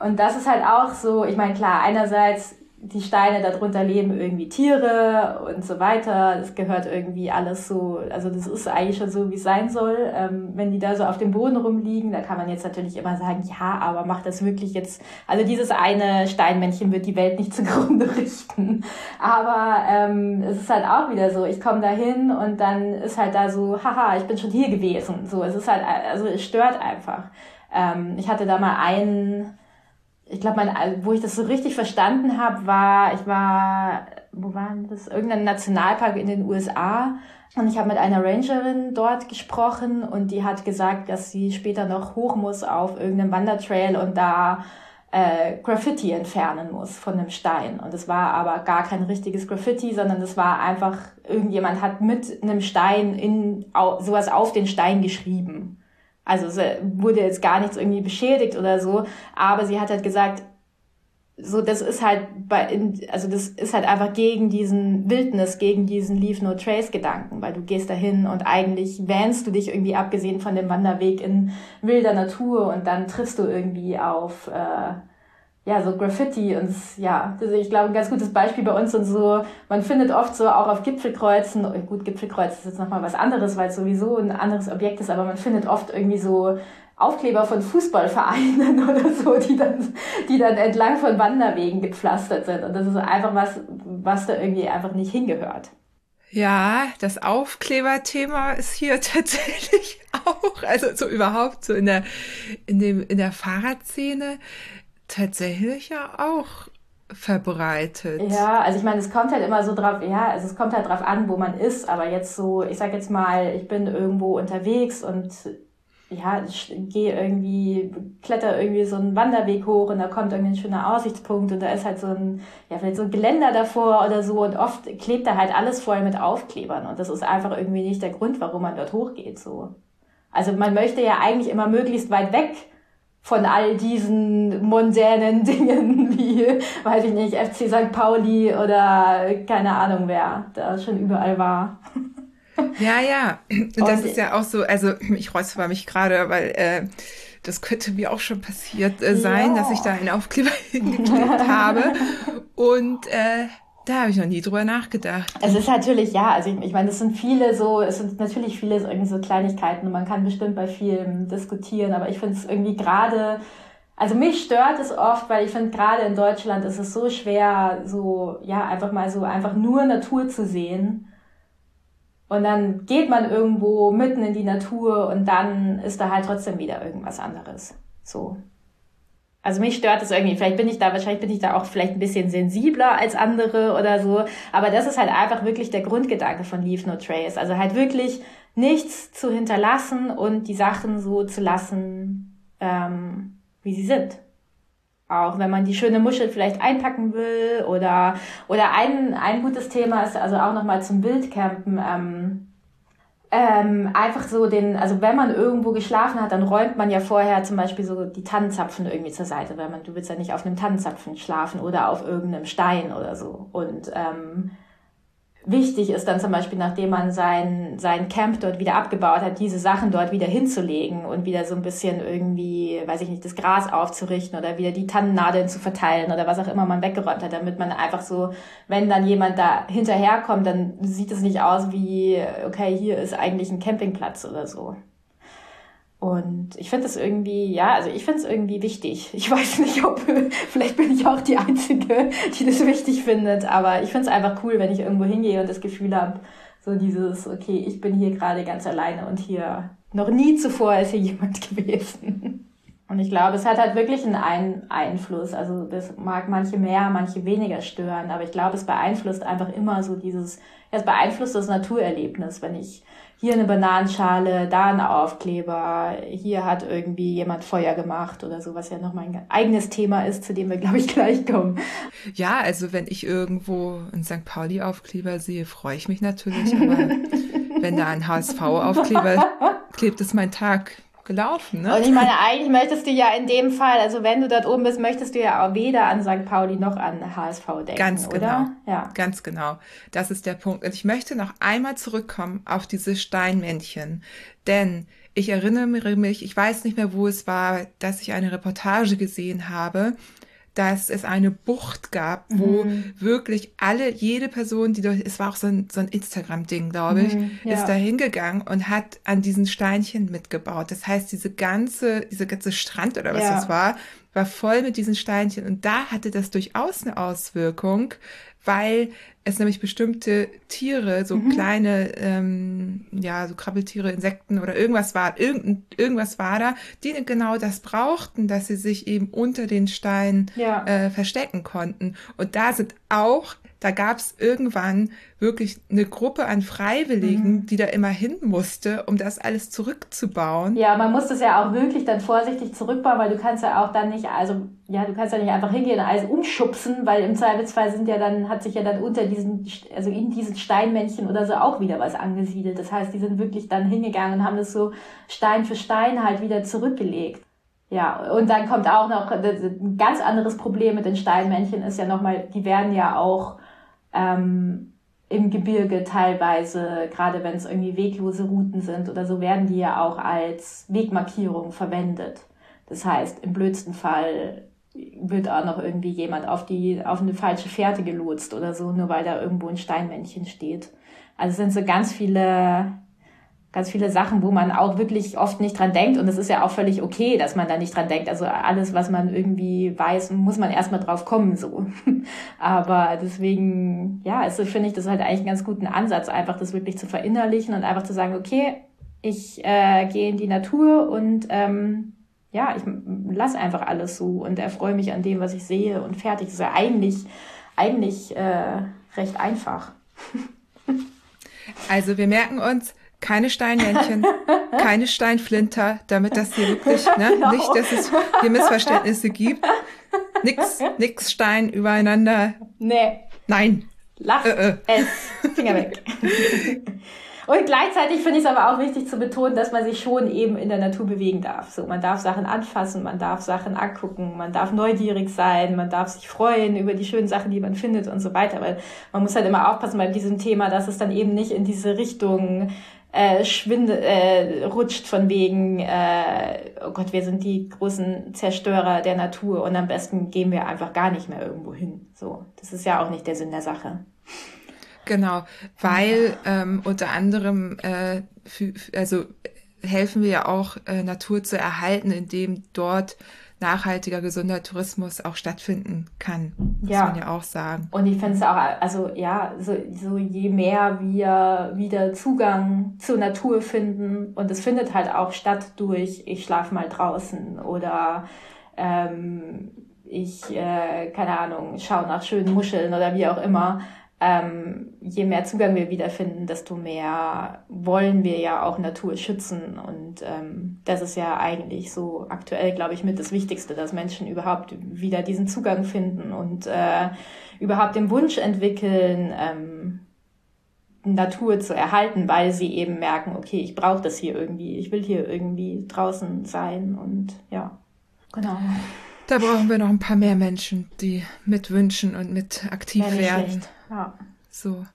Und das ist halt auch so, ich meine, klar, einerseits die Steine darunter leben irgendwie Tiere und so weiter. Das gehört irgendwie alles so, also das ist eigentlich schon so, wie es sein soll. Ähm, wenn die da so auf dem Boden rumliegen, da kann man jetzt natürlich immer sagen, ja, aber macht das wirklich jetzt, also dieses eine Steinmännchen wird die Welt nicht zugrunde richten. Aber ähm, es ist halt auch wieder so, ich komme da hin und dann ist halt da so, haha, ich bin schon hier gewesen. So, es ist halt, also es stört einfach. Ähm, ich hatte da mal einen, ich glaube, wo ich das so richtig verstanden habe, war, ich war, wo war das? Irgendein Nationalpark in den USA. Und ich habe mit einer Rangerin dort gesprochen und die hat gesagt, dass sie später noch hoch muss auf irgendeinem Wandertrail und da äh, Graffiti entfernen muss von einem Stein. Und es war aber gar kein richtiges Graffiti, sondern es war einfach, irgendjemand hat mit einem Stein in sowas auf den Stein geschrieben. Also es wurde jetzt gar nichts irgendwie beschädigt oder so, aber sie hat halt gesagt, so das ist halt bei also das ist halt einfach gegen diesen Wildnis, gegen diesen Leave No Trace Gedanken, weil du gehst dahin und eigentlich wähnst du dich irgendwie abgesehen von dem Wanderweg in wilder Natur und dann triffst du irgendwie auf äh, ja, so Graffiti und ja, also ich glaube, ein ganz gutes Beispiel bei uns und so, man findet oft so auch auf Gipfelkreuzen, oh, gut, Gipfelkreuz ist jetzt nochmal was anderes, weil es sowieso ein anderes Objekt ist, aber man findet oft irgendwie so Aufkleber von Fußballvereinen oder so, die dann, die dann entlang von Wanderwegen gepflastert sind. Und das ist einfach was, was da irgendwie einfach nicht hingehört. Ja, das Aufkleberthema ist hier tatsächlich auch, also so überhaupt so in der, in dem, in der Fahrradszene tatsächlich ja auch verbreitet. Ja, also ich meine, es kommt halt immer so drauf, ja, also es kommt halt drauf an, wo man ist, aber jetzt so, ich sag jetzt mal, ich bin irgendwo unterwegs und ja, ich gehe irgendwie, kletter irgendwie so einen Wanderweg hoch und da kommt irgendwie ein schöner Aussichtspunkt und da ist halt so ein, ja, vielleicht so ein Geländer davor oder so und oft klebt da halt alles voll mit Aufklebern und das ist einfach irgendwie nicht der Grund, warum man dort hochgeht, so. Also man möchte ja eigentlich immer möglichst weit weg von all diesen mondänen Dingen wie, weiß ich nicht, FC St. Pauli oder keine Ahnung wer da schon überall war. Ja, ja. Und das ist ja auch so, also ich räusper mich gerade, weil äh, das könnte mir auch schon passiert äh, sein, ja. dass ich da einen Aufkleber hingeklebt habe. Und äh, da habe ich noch nie drüber nachgedacht. Es ist natürlich, ja, also ich, ich meine, es sind viele so, es sind natürlich viele so, irgendwie so Kleinigkeiten und man kann bestimmt bei vielem diskutieren, aber ich finde es irgendwie gerade, also mich stört es oft, weil ich finde gerade in Deutschland ist es so schwer, so, ja, einfach mal so, einfach nur Natur zu sehen. Und dann geht man irgendwo mitten in die Natur und dann ist da halt trotzdem wieder irgendwas anderes. So. Also mich stört es irgendwie. Vielleicht bin ich da, wahrscheinlich bin ich da auch vielleicht ein bisschen sensibler als andere oder so. Aber das ist halt einfach wirklich der Grundgedanke von Leave No Trace. Also halt wirklich nichts zu hinterlassen und die Sachen so zu lassen, ähm, wie sie sind. Auch wenn man die schöne Muschel vielleicht einpacken will oder, oder ein, ein gutes Thema ist also auch nochmal zum Wildcampen. Ähm, ähm, einfach so den, also wenn man irgendwo geschlafen hat, dann räumt man ja vorher zum Beispiel so die Tannenzapfen irgendwie zur Seite, weil man, du willst ja nicht auf einem Tannenzapfen schlafen oder auf irgendeinem Stein oder so. Und ähm, wichtig ist dann zum Beispiel, nachdem man sein, sein Camp dort wieder abgebaut hat, diese Sachen dort wieder hinzulegen und wieder so ein bisschen irgendwie, weiß ich nicht, das Gras aufzurichten oder wieder die Tannennadeln zu verteilen oder was auch immer man weggeräumt hat, damit man einfach so, wenn dann jemand da hinterherkommt, dann sieht es nicht aus wie, okay, hier ist eigentlich ein Campingplatz oder so. Und ich finde das irgendwie, ja, also ich finde es irgendwie wichtig. Ich weiß nicht, ob, vielleicht bin ich auch die Einzige, die das wichtig findet, aber ich finde es einfach cool, wenn ich irgendwo hingehe und das Gefühl habe, so dieses, okay, ich bin hier gerade ganz alleine und hier noch nie zuvor ist hier jemand gewesen. Und ich glaube, es hat halt wirklich einen Einfluss. Also das mag manche mehr, manche weniger stören, aber ich glaube, es beeinflusst einfach immer so dieses, es beeinflusst das Naturerlebnis, wenn ich hier eine Bananenschale, da ein Aufkleber, hier hat irgendwie jemand Feuer gemacht oder so, was ja noch mein eigenes Thema ist, zu dem wir, glaube ich, gleich kommen. Ja, also wenn ich irgendwo einen St. Pauli-Aufkleber sehe, freue ich mich natürlich, aber wenn da ein HSV-Aufkleber klebt, ist mein Tag gelaufen. Ne? Und ich meine, eigentlich möchtest du ja in dem Fall, also wenn du dort oben bist, möchtest du ja auch weder an St. Pauli noch an HSV denken, Ganz genau. oder? Ja. Ganz genau. Das ist der Punkt. Und ich möchte noch einmal zurückkommen auf diese Steinmännchen. Denn ich erinnere mich, ich weiß nicht mehr, wo es war, dass ich eine Reportage gesehen habe, dass es eine Bucht gab, wo mhm. wirklich alle, jede Person, die dort, es war auch so ein, so ein Instagram-Ding, glaube ich, mhm, ja. ist da hingegangen und hat an diesen Steinchen mitgebaut. Das heißt, diese ganze, diese ganze Strand oder was ja. das war, war voll mit diesen Steinchen. Und da hatte das durchaus eine Auswirkung, weil es nämlich bestimmte Tiere, so mhm. kleine, ähm, ja, so Krabbeltiere, Insekten oder irgendwas war, irgend, irgendwas war da, die genau das brauchten, dass sie sich eben unter den Steinen ja. äh, verstecken konnten. Und da sind auch da gab es irgendwann wirklich eine Gruppe an Freiwilligen, mhm. die da immer hin musste, um das alles zurückzubauen. Ja, man muss das ja auch wirklich dann vorsichtig zurückbauen, weil du kannst ja auch dann nicht, also ja, du kannst ja nicht einfach hingehen und alles umschubsen, weil im Zweifelsfall sind ja dann, hat sich ja dann unter diesen, also in diesen Steinmännchen oder so auch wieder was angesiedelt. Das heißt, die sind wirklich dann hingegangen und haben das so Stein für Stein halt wieder zurückgelegt. Ja, und dann kommt auch noch ein ganz anderes Problem mit den Steinmännchen ist ja nochmal, die werden ja auch ähm, im Gebirge teilweise, gerade wenn es irgendwie weglose Routen sind oder so, werden die ja auch als Wegmarkierung verwendet. Das heißt, im blödsten Fall wird auch noch irgendwie jemand auf die, auf eine falsche Fährte gelotst oder so, nur weil da irgendwo ein Steinmännchen steht. Also sind so ganz viele ganz viele Sachen, wo man auch wirklich oft nicht dran denkt. Und es ist ja auch völlig okay, dass man da nicht dran denkt. Also alles, was man irgendwie weiß, muss man erstmal drauf kommen, so. Aber deswegen, ja, also finde ich das halt eigentlich einen ganz guten Ansatz, einfach das wirklich zu verinnerlichen und einfach zu sagen, okay, ich äh, gehe in die Natur und ähm, ja, ich lass einfach alles so und erfreue mich an dem, was ich sehe und fertig. Das ist ja eigentlich, eigentlich äh, recht einfach. Also wir merken uns, keine Steinmännchen, keine Steinflinter, damit das hier wirklich, ne, genau. nicht, dass es hier Missverständnisse gibt. Nix, nix Stein übereinander. Nee. Nein. Lass äh, äh. es. Finger weg. Und gleichzeitig finde ich es aber auch wichtig zu betonen, dass man sich schon eben in der Natur bewegen darf. So, man darf Sachen anfassen, man darf Sachen angucken, man darf neugierig sein, man darf sich freuen über die schönen Sachen, die man findet und so weiter. Weil man muss halt immer aufpassen bei diesem Thema, dass es dann eben nicht in diese Richtung äh, äh, rutscht von wegen, äh, oh Gott, wir sind die großen Zerstörer der Natur und am besten gehen wir einfach gar nicht mehr irgendwo hin. So, das ist ja auch nicht der Sinn der Sache. Genau, weil ähm, unter anderem, äh, also helfen wir ja auch äh, Natur zu erhalten, indem dort nachhaltiger, gesunder Tourismus auch stattfinden kann. Muss ja. man ja auch sagen. Und ich finde es auch, also ja, so, so je mehr wir wieder Zugang zur Natur finden und es findet halt auch statt durch, ich schlafe mal draußen oder ähm, ich, äh, keine Ahnung, schaue nach schönen Muscheln oder wie auch immer ähm, je mehr Zugang wir wiederfinden, desto mehr wollen wir ja auch Natur schützen. Und ähm, das ist ja eigentlich so aktuell, glaube ich, mit das Wichtigste, dass Menschen überhaupt wieder diesen Zugang finden und äh, überhaupt den Wunsch entwickeln, ähm, Natur zu erhalten, weil sie eben merken, okay, ich brauche das hier irgendwie, ich will hier irgendwie draußen sein und ja, genau. Da brauchen wir noch ein paar mehr Menschen, die mitwünschen und mit aktiv werden. Schlecht. Ja. So.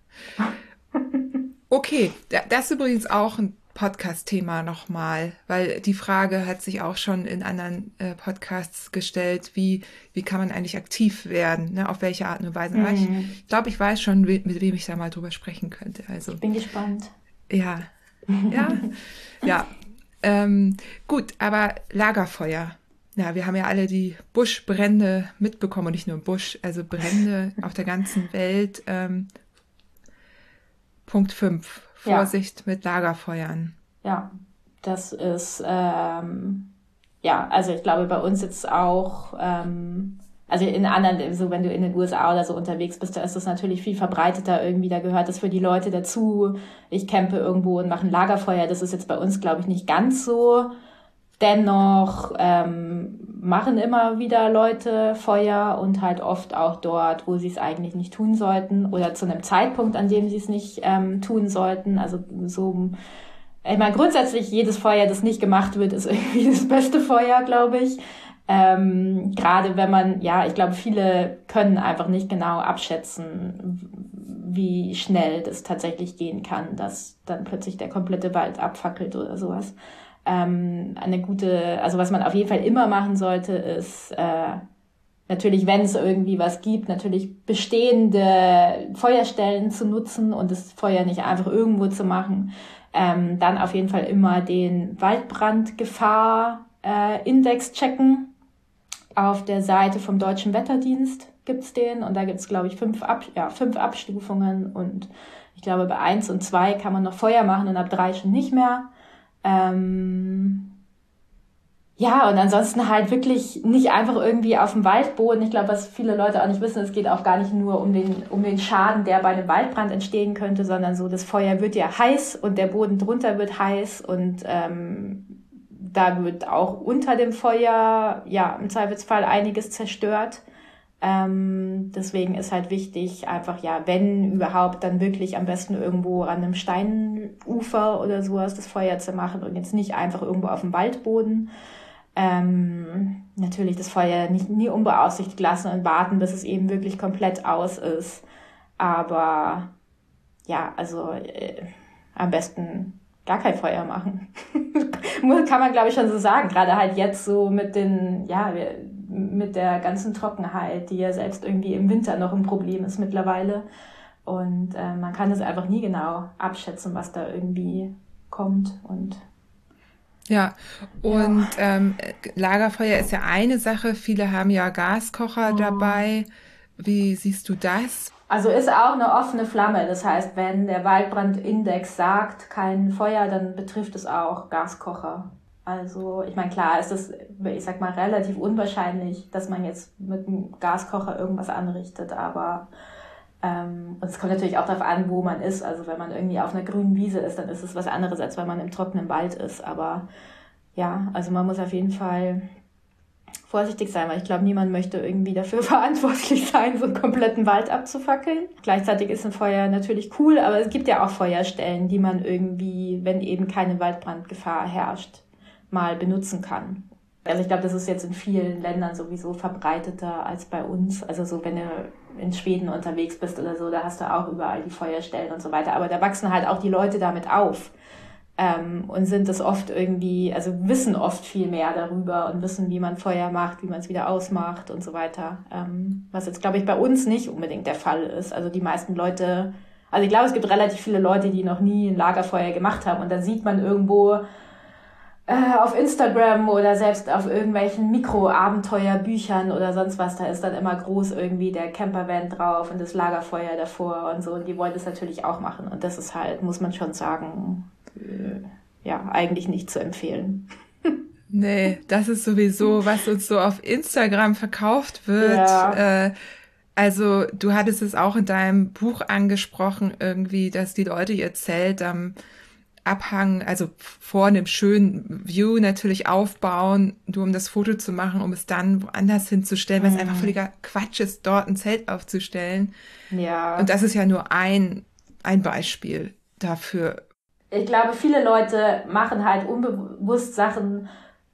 Okay, das ist übrigens auch ein Podcast-Thema nochmal, weil die Frage hat sich auch schon in anderen äh, Podcasts gestellt, wie, wie kann man eigentlich aktiv werden, ne? auf welche Art und Weise. Mhm. Ich, ich glaube, ich weiß schon, mit wem ich da mal drüber sprechen könnte. Also, Bin gespannt. Ja, ja, ja. Ähm, gut, aber Lagerfeuer ja, wir haben ja alle die Buschbrände mitbekommen und nicht nur Busch, also Brände auf der ganzen Welt. Ähm, Punkt 5. Vorsicht ja. mit Lagerfeuern. Ja, das ist, ähm, ja, also ich glaube bei uns jetzt auch, ähm, also in anderen, so wenn du in den USA oder so unterwegs bist, da ist das natürlich viel verbreiteter irgendwie, da gehört das für die Leute dazu. Ich campe irgendwo und mache ein Lagerfeuer, das ist jetzt bei uns, glaube ich, nicht ganz so. Dennoch ähm, machen immer wieder Leute Feuer und halt oft auch dort, wo sie es eigentlich nicht tun sollten oder zu einem Zeitpunkt, an dem sie es nicht ähm, tun sollten. Also so ich meine, grundsätzlich jedes Feuer, das nicht gemacht wird, ist irgendwie das beste Feuer, glaube ich. Ähm, Gerade wenn man, ja, ich glaube, viele können einfach nicht genau abschätzen, wie schnell das tatsächlich gehen kann, dass dann plötzlich der komplette Wald abfackelt oder sowas. Ähm, eine gute, also was man auf jeden Fall immer machen sollte, ist äh, natürlich, wenn es irgendwie was gibt, natürlich bestehende Feuerstellen zu nutzen und das Feuer nicht einfach irgendwo zu machen. Ähm, dann auf jeden Fall immer den Waldbrandgefahr-Index äh, checken. Auf der Seite vom Deutschen Wetterdienst gibt's den und da gibt's glaube ich, fünf, Ab ja, fünf Abstufungen und ich glaube, bei eins und zwei kann man noch Feuer machen und ab drei schon nicht mehr. Ähm, ja, und ansonsten halt wirklich nicht einfach irgendwie auf dem Waldboden. Ich glaube, was viele Leute auch nicht wissen, es geht auch gar nicht nur um den, um den Schaden, der bei einem Waldbrand entstehen könnte, sondern so, das Feuer wird ja heiß und der Boden drunter wird heiß und ähm, da wird auch unter dem Feuer, ja, im Zweifelsfall einiges zerstört. Ähm, deswegen ist halt wichtig, einfach ja, wenn überhaupt, dann wirklich am besten irgendwo an einem Steinufer oder sowas das Feuer zu machen und jetzt nicht einfach irgendwo auf dem Waldboden. Ähm, natürlich das Feuer nicht, nie unbeaufsichtigt lassen und warten, bis es eben wirklich komplett aus ist. Aber ja, also äh, am besten gar kein Feuer machen. Kann man, glaube ich, schon so sagen. Gerade halt jetzt so mit den, ja, mit der ganzen Trockenheit, die ja selbst irgendwie im Winter noch ein Problem ist mittlerweile. Und äh, man kann es einfach nie genau abschätzen, was da irgendwie kommt. Und ja, und ja. Ähm, Lagerfeuer ist ja eine Sache. Viele haben ja Gaskocher mhm. dabei. Wie siehst du das? Also ist auch eine offene Flamme. Das heißt, wenn der Waldbrandindex sagt, kein Feuer, dann betrifft es auch Gaskocher. Also, ich meine, klar ist es, ich sag mal, relativ unwahrscheinlich, dass man jetzt mit einem Gaskocher irgendwas anrichtet, aber ähm, und es kommt natürlich auch darauf an, wo man ist. Also wenn man irgendwie auf einer grünen Wiese ist, dann ist es was anderes, als wenn man im trockenen Wald ist. Aber ja, also man muss auf jeden Fall vorsichtig sein, weil ich glaube, niemand möchte irgendwie dafür verantwortlich sein, so einen kompletten Wald abzufackeln. Gleichzeitig ist ein Feuer natürlich cool, aber es gibt ja auch Feuerstellen, die man irgendwie, wenn eben keine Waldbrandgefahr herrscht, mal benutzen kann. Also ich glaube, das ist jetzt in vielen Ländern sowieso verbreiteter als bei uns. Also so, wenn du in Schweden unterwegs bist oder so, da hast du auch überall die Feuerstellen und so weiter. Aber da wachsen halt auch die Leute damit auf ähm, und sind es oft irgendwie, also wissen oft viel mehr darüber und wissen, wie man Feuer macht, wie man es wieder ausmacht und so weiter. Ähm, was jetzt, glaube ich, bei uns nicht unbedingt der Fall ist. Also die meisten Leute, also ich glaube, es gibt relativ viele Leute, die noch nie ein Lagerfeuer gemacht haben und da sieht man irgendwo, äh, auf Instagram oder selbst auf irgendwelchen Mikro-Abenteuerbüchern oder sonst was, da ist dann immer groß irgendwie der Campervan drauf und das Lagerfeuer davor und so. Und die wollen das natürlich auch machen. Und das ist halt, muss man schon sagen, äh, ja, eigentlich nicht zu empfehlen. nee, das ist sowieso, was uns so auf Instagram verkauft wird. Ja. Äh, also du hattest es auch in deinem Buch angesprochen, irgendwie, dass die Leute ihr Zelt am Abhang, also vor einem schönen View natürlich aufbauen, nur um das Foto zu machen, um es dann woanders hinzustellen, weil es einfach mhm. völliger Quatsch ist, dort ein Zelt aufzustellen. Ja. Und das ist ja nur ein, ein Beispiel dafür. Ich glaube, viele Leute machen halt unbewusst Sachen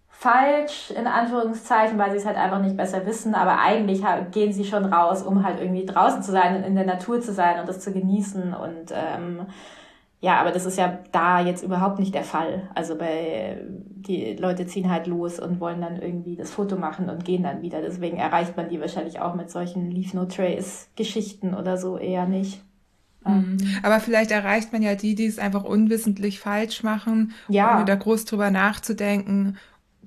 falsch, in Anführungszeichen, weil sie es halt einfach nicht besser wissen, aber eigentlich gehen sie schon raus, um halt irgendwie draußen zu sein und in der Natur zu sein und das zu genießen und ähm, ja, aber das ist ja da jetzt überhaupt nicht der Fall. Also bei die Leute ziehen halt los und wollen dann irgendwie das Foto machen und gehen dann wieder. Deswegen erreicht man die wahrscheinlich auch mit solchen Leave No Trace Geschichten oder so eher nicht. Mhm. Aber vielleicht erreicht man ja die, die es einfach unwissentlich falsch machen, ja. ohne da groß drüber nachzudenken.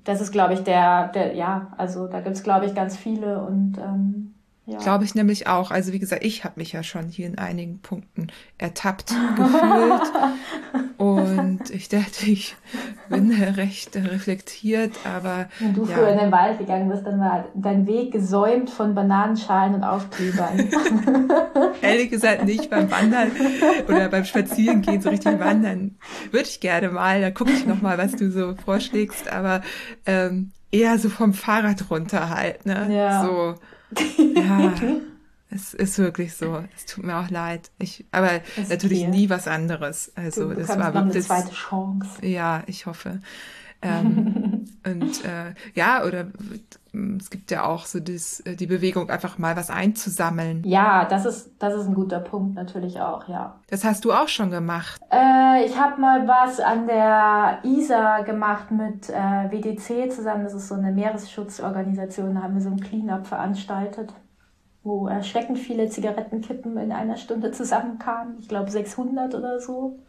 Das ist, glaube ich, der, der, ja, also da gibt's glaube ich, ganz viele und ähm, ja. Glaube ich nämlich auch. Also wie gesagt, ich habe mich ja schon hier in einigen Punkten ertappt gefühlt. und ich dachte, ich bin recht reflektiert, aber. Wenn du ja. früher in den Wald gegangen bist, dann war dein Weg gesäumt von Bananenschalen und Aufklebern. Ehrlich gesagt nicht beim Wandern oder beim Spazierengehen so richtig wandern. Würde ich gerne mal, da gucke ich nochmal, was du so vorschlägst, aber ähm, eher so vom Fahrrad runter halt, ne? Ja. So ja, Es ist wirklich so. Es tut mir auch leid. Ich, aber natürlich okay. nie was anderes. Also du das war wirklich. Eine zweite Chance. Ja, ich hoffe. Ähm, und äh, ja, oder es gibt ja auch so das, äh, die Bewegung, einfach mal was einzusammeln. Ja, das ist, das ist ein guter Punkt natürlich auch, ja. Das hast du auch schon gemacht. Äh, ich habe mal was an der ISA gemacht mit äh, WDC zusammen. Das ist so eine Meeresschutzorganisation. Da haben wir so ein Cleanup veranstaltet, wo erschreckend viele Zigarettenkippen in einer Stunde zusammenkamen. Ich glaube 600 oder so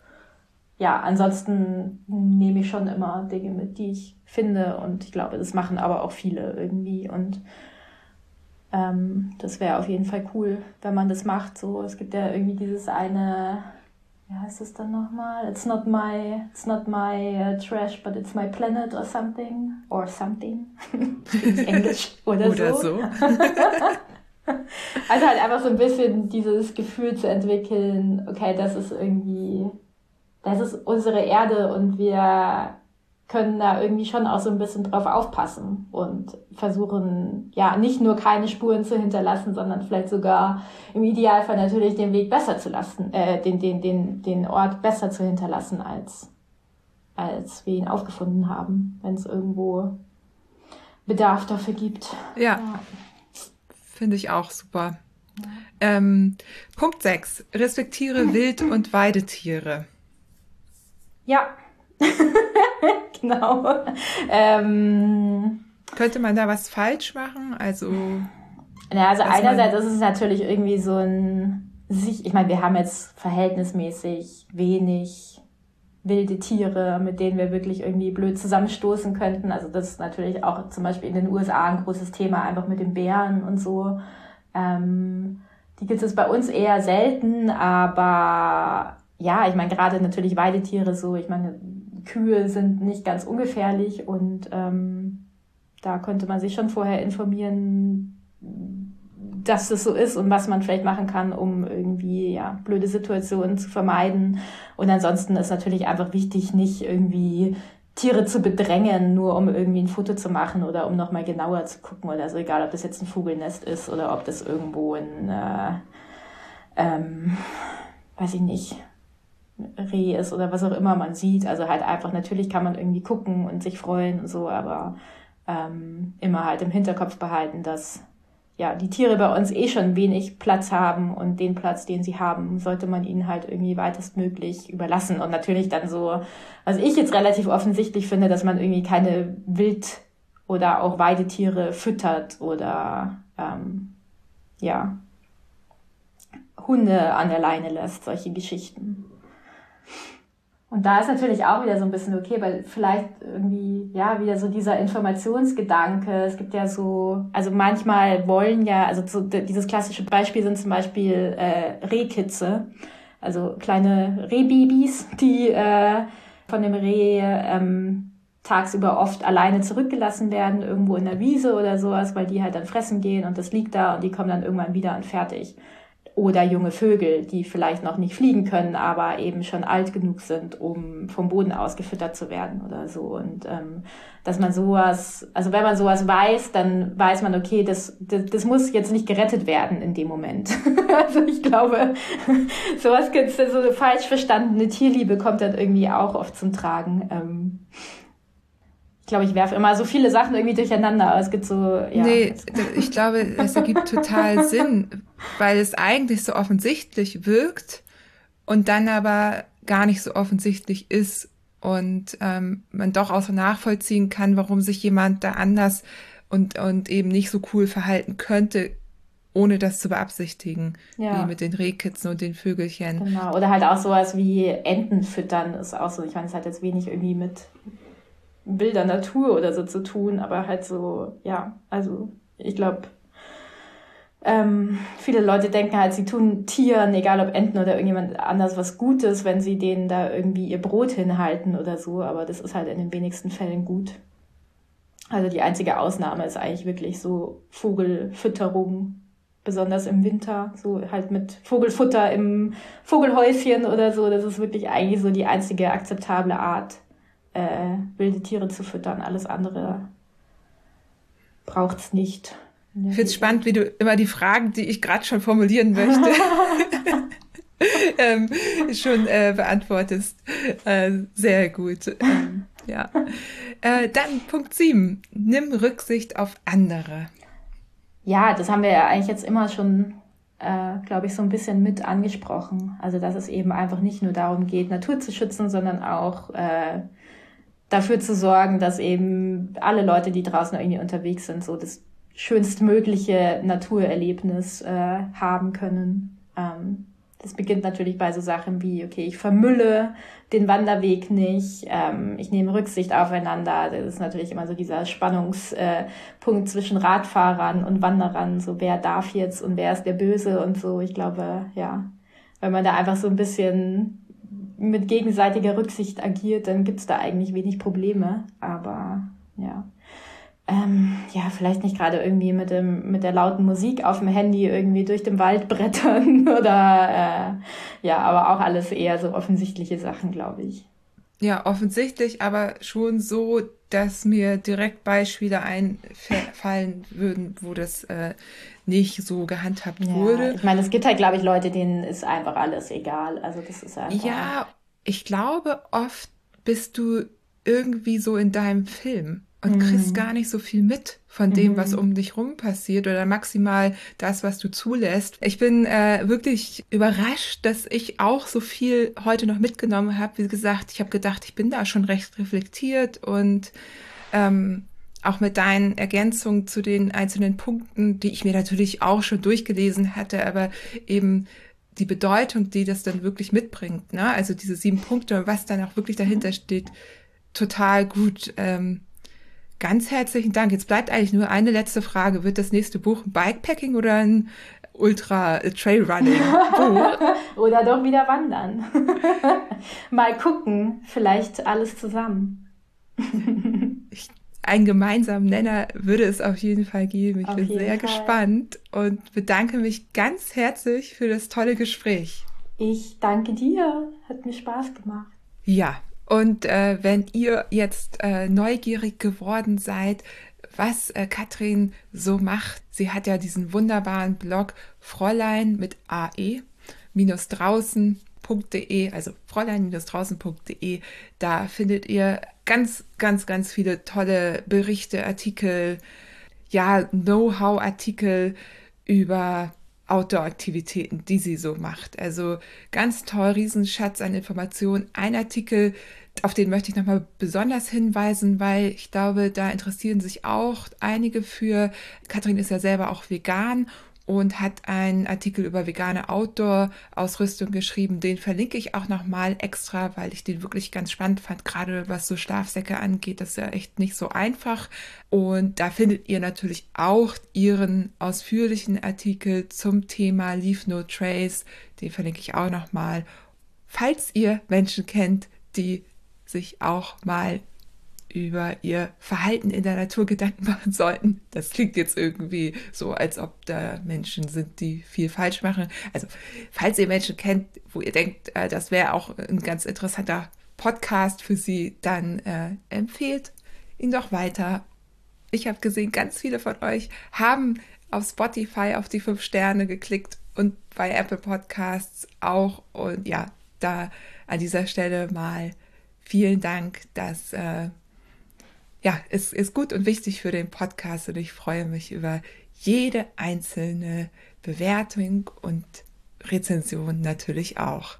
ja, ansonsten nehme ich schon immer Dinge mit, die ich finde. Und ich glaube, das machen aber auch viele irgendwie. Und ähm, das wäre auf jeden Fall cool, wenn man das macht. So, es gibt ja irgendwie dieses eine, wie heißt es dann nochmal? It's not my, it's not my uh, trash, but it's my planet or something. Or something. Englisch oder, oder so. so. also halt einfach so ein bisschen dieses Gefühl zu entwickeln, okay, das ist irgendwie das ist unsere Erde und wir können da irgendwie schon auch so ein bisschen drauf aufpassen und versuchen, ja, nicht nur keine Spuren zu hinterlassen, sondern vielleicht sogar im Idealfall natürlich den Weg besser zu lassen, äh, den, den, den, den Ort besser zu hinterlassen, als, als wir ihn aufgefunden haben, wenn es irgendwo Bedarf dafür gibt. Ja. ja. Finde ich auch super. Ja. Ähm, Punkt 6. Respektiere Wild- und Weidetiere. Ja, genau. Ähm, Könnte man da was falsch machen? Also. Ja, also einerseits ist es natürlich irgendwie so ein ich meine, wir haben jetzt verhältnismäßig wenig wilde Tiere, mit denen wir wirklich irgendwie blöd zusammenstoßen könnten. Also das ist natürlich auch zum Beispiel in den USA ein großes Thema, einfach mit den Bären und so. Ähm, die gibt es bei uns eher selten, aber ja, ich meine, gerade natürlich Weidetiere so, ich meine, Kühe sind nicht ganz ungefährlich und ähm, da könnte man sich schon vorher informieren, dass das so ist und was man vielleicht machen kann, um irgendwie ja blöde Situationen zu vermeiden. Und ansonsten ist natürlich einfach wichtig, nicht irgendwie Tiere zu bedrängen, nur um irgendwie ein Foto zu machen oder um nochmal genauer zu gucken oder so, egal ob das jetzt ein Vogelnest ist oder ob das irgendwo ein, äh, ähm, weiß ich nicht, Reh ist oder was auch immer man sieht. Also halt einfach, natürlich kann man irgendwie gucken und sich freuen und so, aber ähm, immer halt im Hinterkopf behalten, dass ja, die Tiere bei uns eh schon wenig Platz haben und den Platz, den sie haben, sollte man ihnen halt irgendwie weitestmöglich überlassen. Und natürlich dann so, was ich jetzt relativ offensichtlich finde, dass man irgendwie keine Wild- oder auch Weidetiere füttert oder ähm, ja, Hunde an der Leine lässt, solche Geschichten. Und da ist natürlich auch wieder so ein bisschen okay, weil vielleicht irgendwie, ja, wieder so dieser Informationsgedanke. Es gibt ja so, also manchmal wollen ja, also so, dieses klassische Beispiel sind zum Beispiel äh, Rehkitze, also kleine Rehbabys, die äh, von dem Reh ähm, tagsüber oft alleine zurückgelassen werden, irgendwo in der Wiese oder sowas, weil die halt dann fressen gehen und das liegt da und die kommen dann irgendwann wieder und fertig oder junge Vögel, die vielleicht noch nicht fliegen können, aber eben schon alt genug sind, um vom Boden aus gefüttert zu werden oder so. Und ähm, dass man sowas, also wenn man sowas weiß, dann weiß man, okay, das, das, das muss jetzt nicht gerettet werden in dem Moment. also ich glaube, sowas so eine falsch verstandene Tierliebe kommt dann irgendwie auch oft zum Tragen. Ähm, glaube, ich werfe immer so viele Sachen irgendwie durcheinander. Es gibt so, ja. Nee, ich glaube, es ergibt total Sinn, weil es eigentlich so offensichtlich wirkt und dann aber gar nicht so offensichtlich ist und ähm, man doch auch so nachvollziehen kann, warum sich jemand da anders und, und eben nicht so cool verhalten könnte, ohne das zu beabsichtigen, ja. wie mit den Rehkitzen und den Vögelchen. Genau, oder halt auch sowas wie Enten füttern ist auch so. Ich meine, es hat jetzt wenig irgendwie mit wilder Natur oder so zu tun, aber halt so, ja, also ich glaube, ähm, viele Leute denken halt, sie tun Tieren, egal ob Enten oder irgendjemand anders, was Gutes, wenn sie denen da irgendwie ihr Brot hinhalten oder so, aber das ist halt in den wenigsten Fällen gut. Also die einzige Ausnahme ist eigentlich wirklich so Vogelfütterung, besonders im Winter, so halt mit Vogelfutter im Vogelhäuschen oder so. Das ist wirklich eigentlich so die einzige akzeptable Art, äh, wilde Tiere zu füttern. Alles andere braucht's nicht. Ich finde es spannend, wie du immer die Fragen, die ich gerade schon formulieren möchte, ähm, schon äh, beantwortest. Äh, sehr gut. Ähm, ja. Äh, dann Punkt 7. Nimm Rücksicht auf andere. Ja, das haben wir ja eigentlich jetzt immer schon, äh, glaube ich, so ein bisschen mit angesprochen. Also, dass es eben einfach nicht nur darum geht, Natur zu schützen, sondern auch äh, dafür zu sorgen, dass eben alle Leute, die draußen irgendwie unterwegs sind, so das schönstmögliche Naturerlebnis äh, haben können. Ähm, das beginnt natürlich bei so Sachen wie, okay, ich vermülle den Wanderweg nicht, ähm, ich nehme Rücksicht aufeinander. Das ist natürlich immer so dieser Spannungspunkt äh, zwischen Radfahrern und Wanderern, so wer darf jetzt und wer ist der Böse und so. Ich glaube, ja, wenn man da einfach so ein bisschen mit gegenseitiger Rücksicht agiert, dann gibt's da eigentlich wenig Probleme. Aber ja ähm, ja, vielleicht nicht gerade irgendwie mit dem, mit der lauten Musik auf dem Handy irgendwie durch den Wald brettern oder äh, ja, aber auch alles eher so offensichtliche Sachen, glaube ich. Ja, offensichtlich, aber schon so, dass mir direkt Beispiele einfallen würden, wo das äh, nicht so gehandhabt ja, wurde. Ich meine, es gibt halt, glaube ich, Leute, denen ist einfach alles egal. Also das ist einfach. Ja, ich glaube, oft bist du irgendwie so in deinem Film und kriegst mhm. gar nicht so viel mit von dem, mhm. was um dich rum passiert oder maximal das, was du zulässt. Ich bin äh, wirklich überrascht, dass ich auch so viel heute noch mitgenommen habe. Wie gesagt, ich habe gedacht, ich bin da schon recht reflektiert und ähm, auch mit deinen Ergänzungen zu den einzelnen Punkten, die ich mir natürlich auch schon durchgelesen hatte, aber eben die Bedeutung, die das dann wirklich mitbringt, ne? also diese sieben Punkte, was dann auch wirklich dahinter steht, total gut ähm, Ganz herzlichen Dank. Jetzt bleibt eigentlich nur eine letzte Frage. Wird das nächste Buch ein Bikepacking oder ein Ultra äh, Trailrunning oder doch wieder wandern. Mal gucken, vielleicht alles zusammen. ich, einen gemeinsamen Nenner würde es auf jeden Fall geben. Ich auf bin sehr Fall. gespannt und bedanke mich ganz herzlich für das tolle Gespräch. Ich danke dir. Hat mir Spaß gemacht. Ja, und äh, wenn ihr jetzt äh, neugierig geworden seid, was äh, Katrin so macht, sie hat ja diesen wunderbaren Blog Fräulein mit AE minus draußen.de, also fräulein-draußen.de. Da findet ihr ganz, ganz, ganz viele tolle Berichte, Artikel, ja, Know-how-Artikel über Outdoor-Aktivitäten, die sie so macht. Also ganz toll, Riesenschatz an Informationen. Ein Artikel auf den möchte ich nochmal besonders hinweisen, weil ich glaube, da interessieren sich auch einige für. Kathrin ist ja selber auch vegan und hat einen Artikel über vegane Outdoor-Ausrüstung geschrieben. Den verlinke ich auch nochmal extra, weil ich den wirklich ganz spannend fand, gerade was so Schlafsäcke angeht. Das ist ja echt nicht so einfach. Und da findet ihr natürlich auch ihren ausführlichen Artikel zum Thema Leave No Trace. Den verlinke ich auch nochmal. Falls ihr Menschen kennt, die sich auch mal über ihr Verhalten in der Natur Gedanken machen sollten. Das klingt jetzt irgendwie so, als ob da Menschen sind, die viel falsch machen. Also, falls ihr Menschen kennt, wo ihr denkt, äh, das wäre auch ein ganz interessanter Podcast für sie, dann äh, empfehlt ihn doch weiter. Ich habe gesehen, ganz viele von euch haben auf Spotify auf die fünf Sterne geklickt und bei Apple Podcasts auch. Und ja, da an dieser Stelle mal vielen Dank. Das äh, ja, ist, ist gut und wichtig für den Podcast und ich freue mich über jede einzelne Bewertung und Rezension natürlich auch.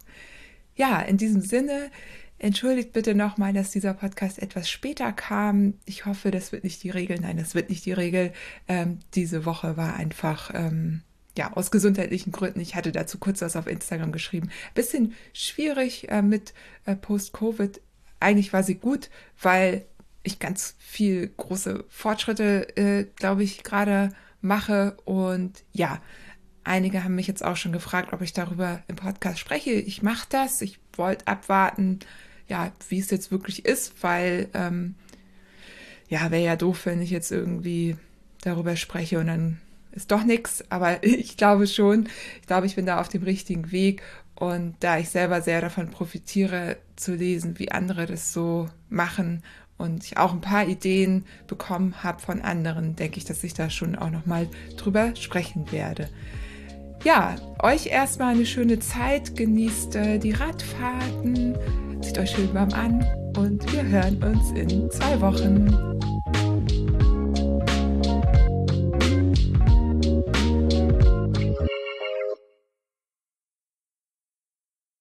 Ja, in diesem Sinne, entschuldigt bitte nochmal, dass dieser Podcast etwas später kam. Ich hoffe, das wird nicht die Regel. Nein, das wird nicht die Regel. Ähm, diese Woche war einfach, ähm, ja, aus gesundheitlichen Gründen. Ich hatte dazu kurz was auf Instagram geschrieben. Bisschen schwierig äh, mit äh, Post-Covid eigentlich war sie gut, weil ich ganz viel große Fortschritte, äh, glaube ich, gerade mache. Und ja, einige haben mich jetzt auch schon gefragt, ob ich darüber im Podcast spreche. Ich mache das. Ich wollte abwarten, ja, wie es jetzt wirklich ist, weil ähm, ja, wäre ja doof, wenn ich jetzt irgendwie darüber spreche und dann ist doch nichts. Aber ich glaube schon, ich glaube, ich bin da auf dem richtigen Weg und da ich selber sehr davon profitiere, zu lesen, wie andere das so machen und ich auch ein paar Ideen bekommen habe von anderen, denke ich, dass ich da schon auch noch mal drüber sprechen werde. Ja, euch erstmal eine schöne Zeit, genießt äh, die Radfahrten, zieht euch schön warm an und wir hören uns in zwei Wochen.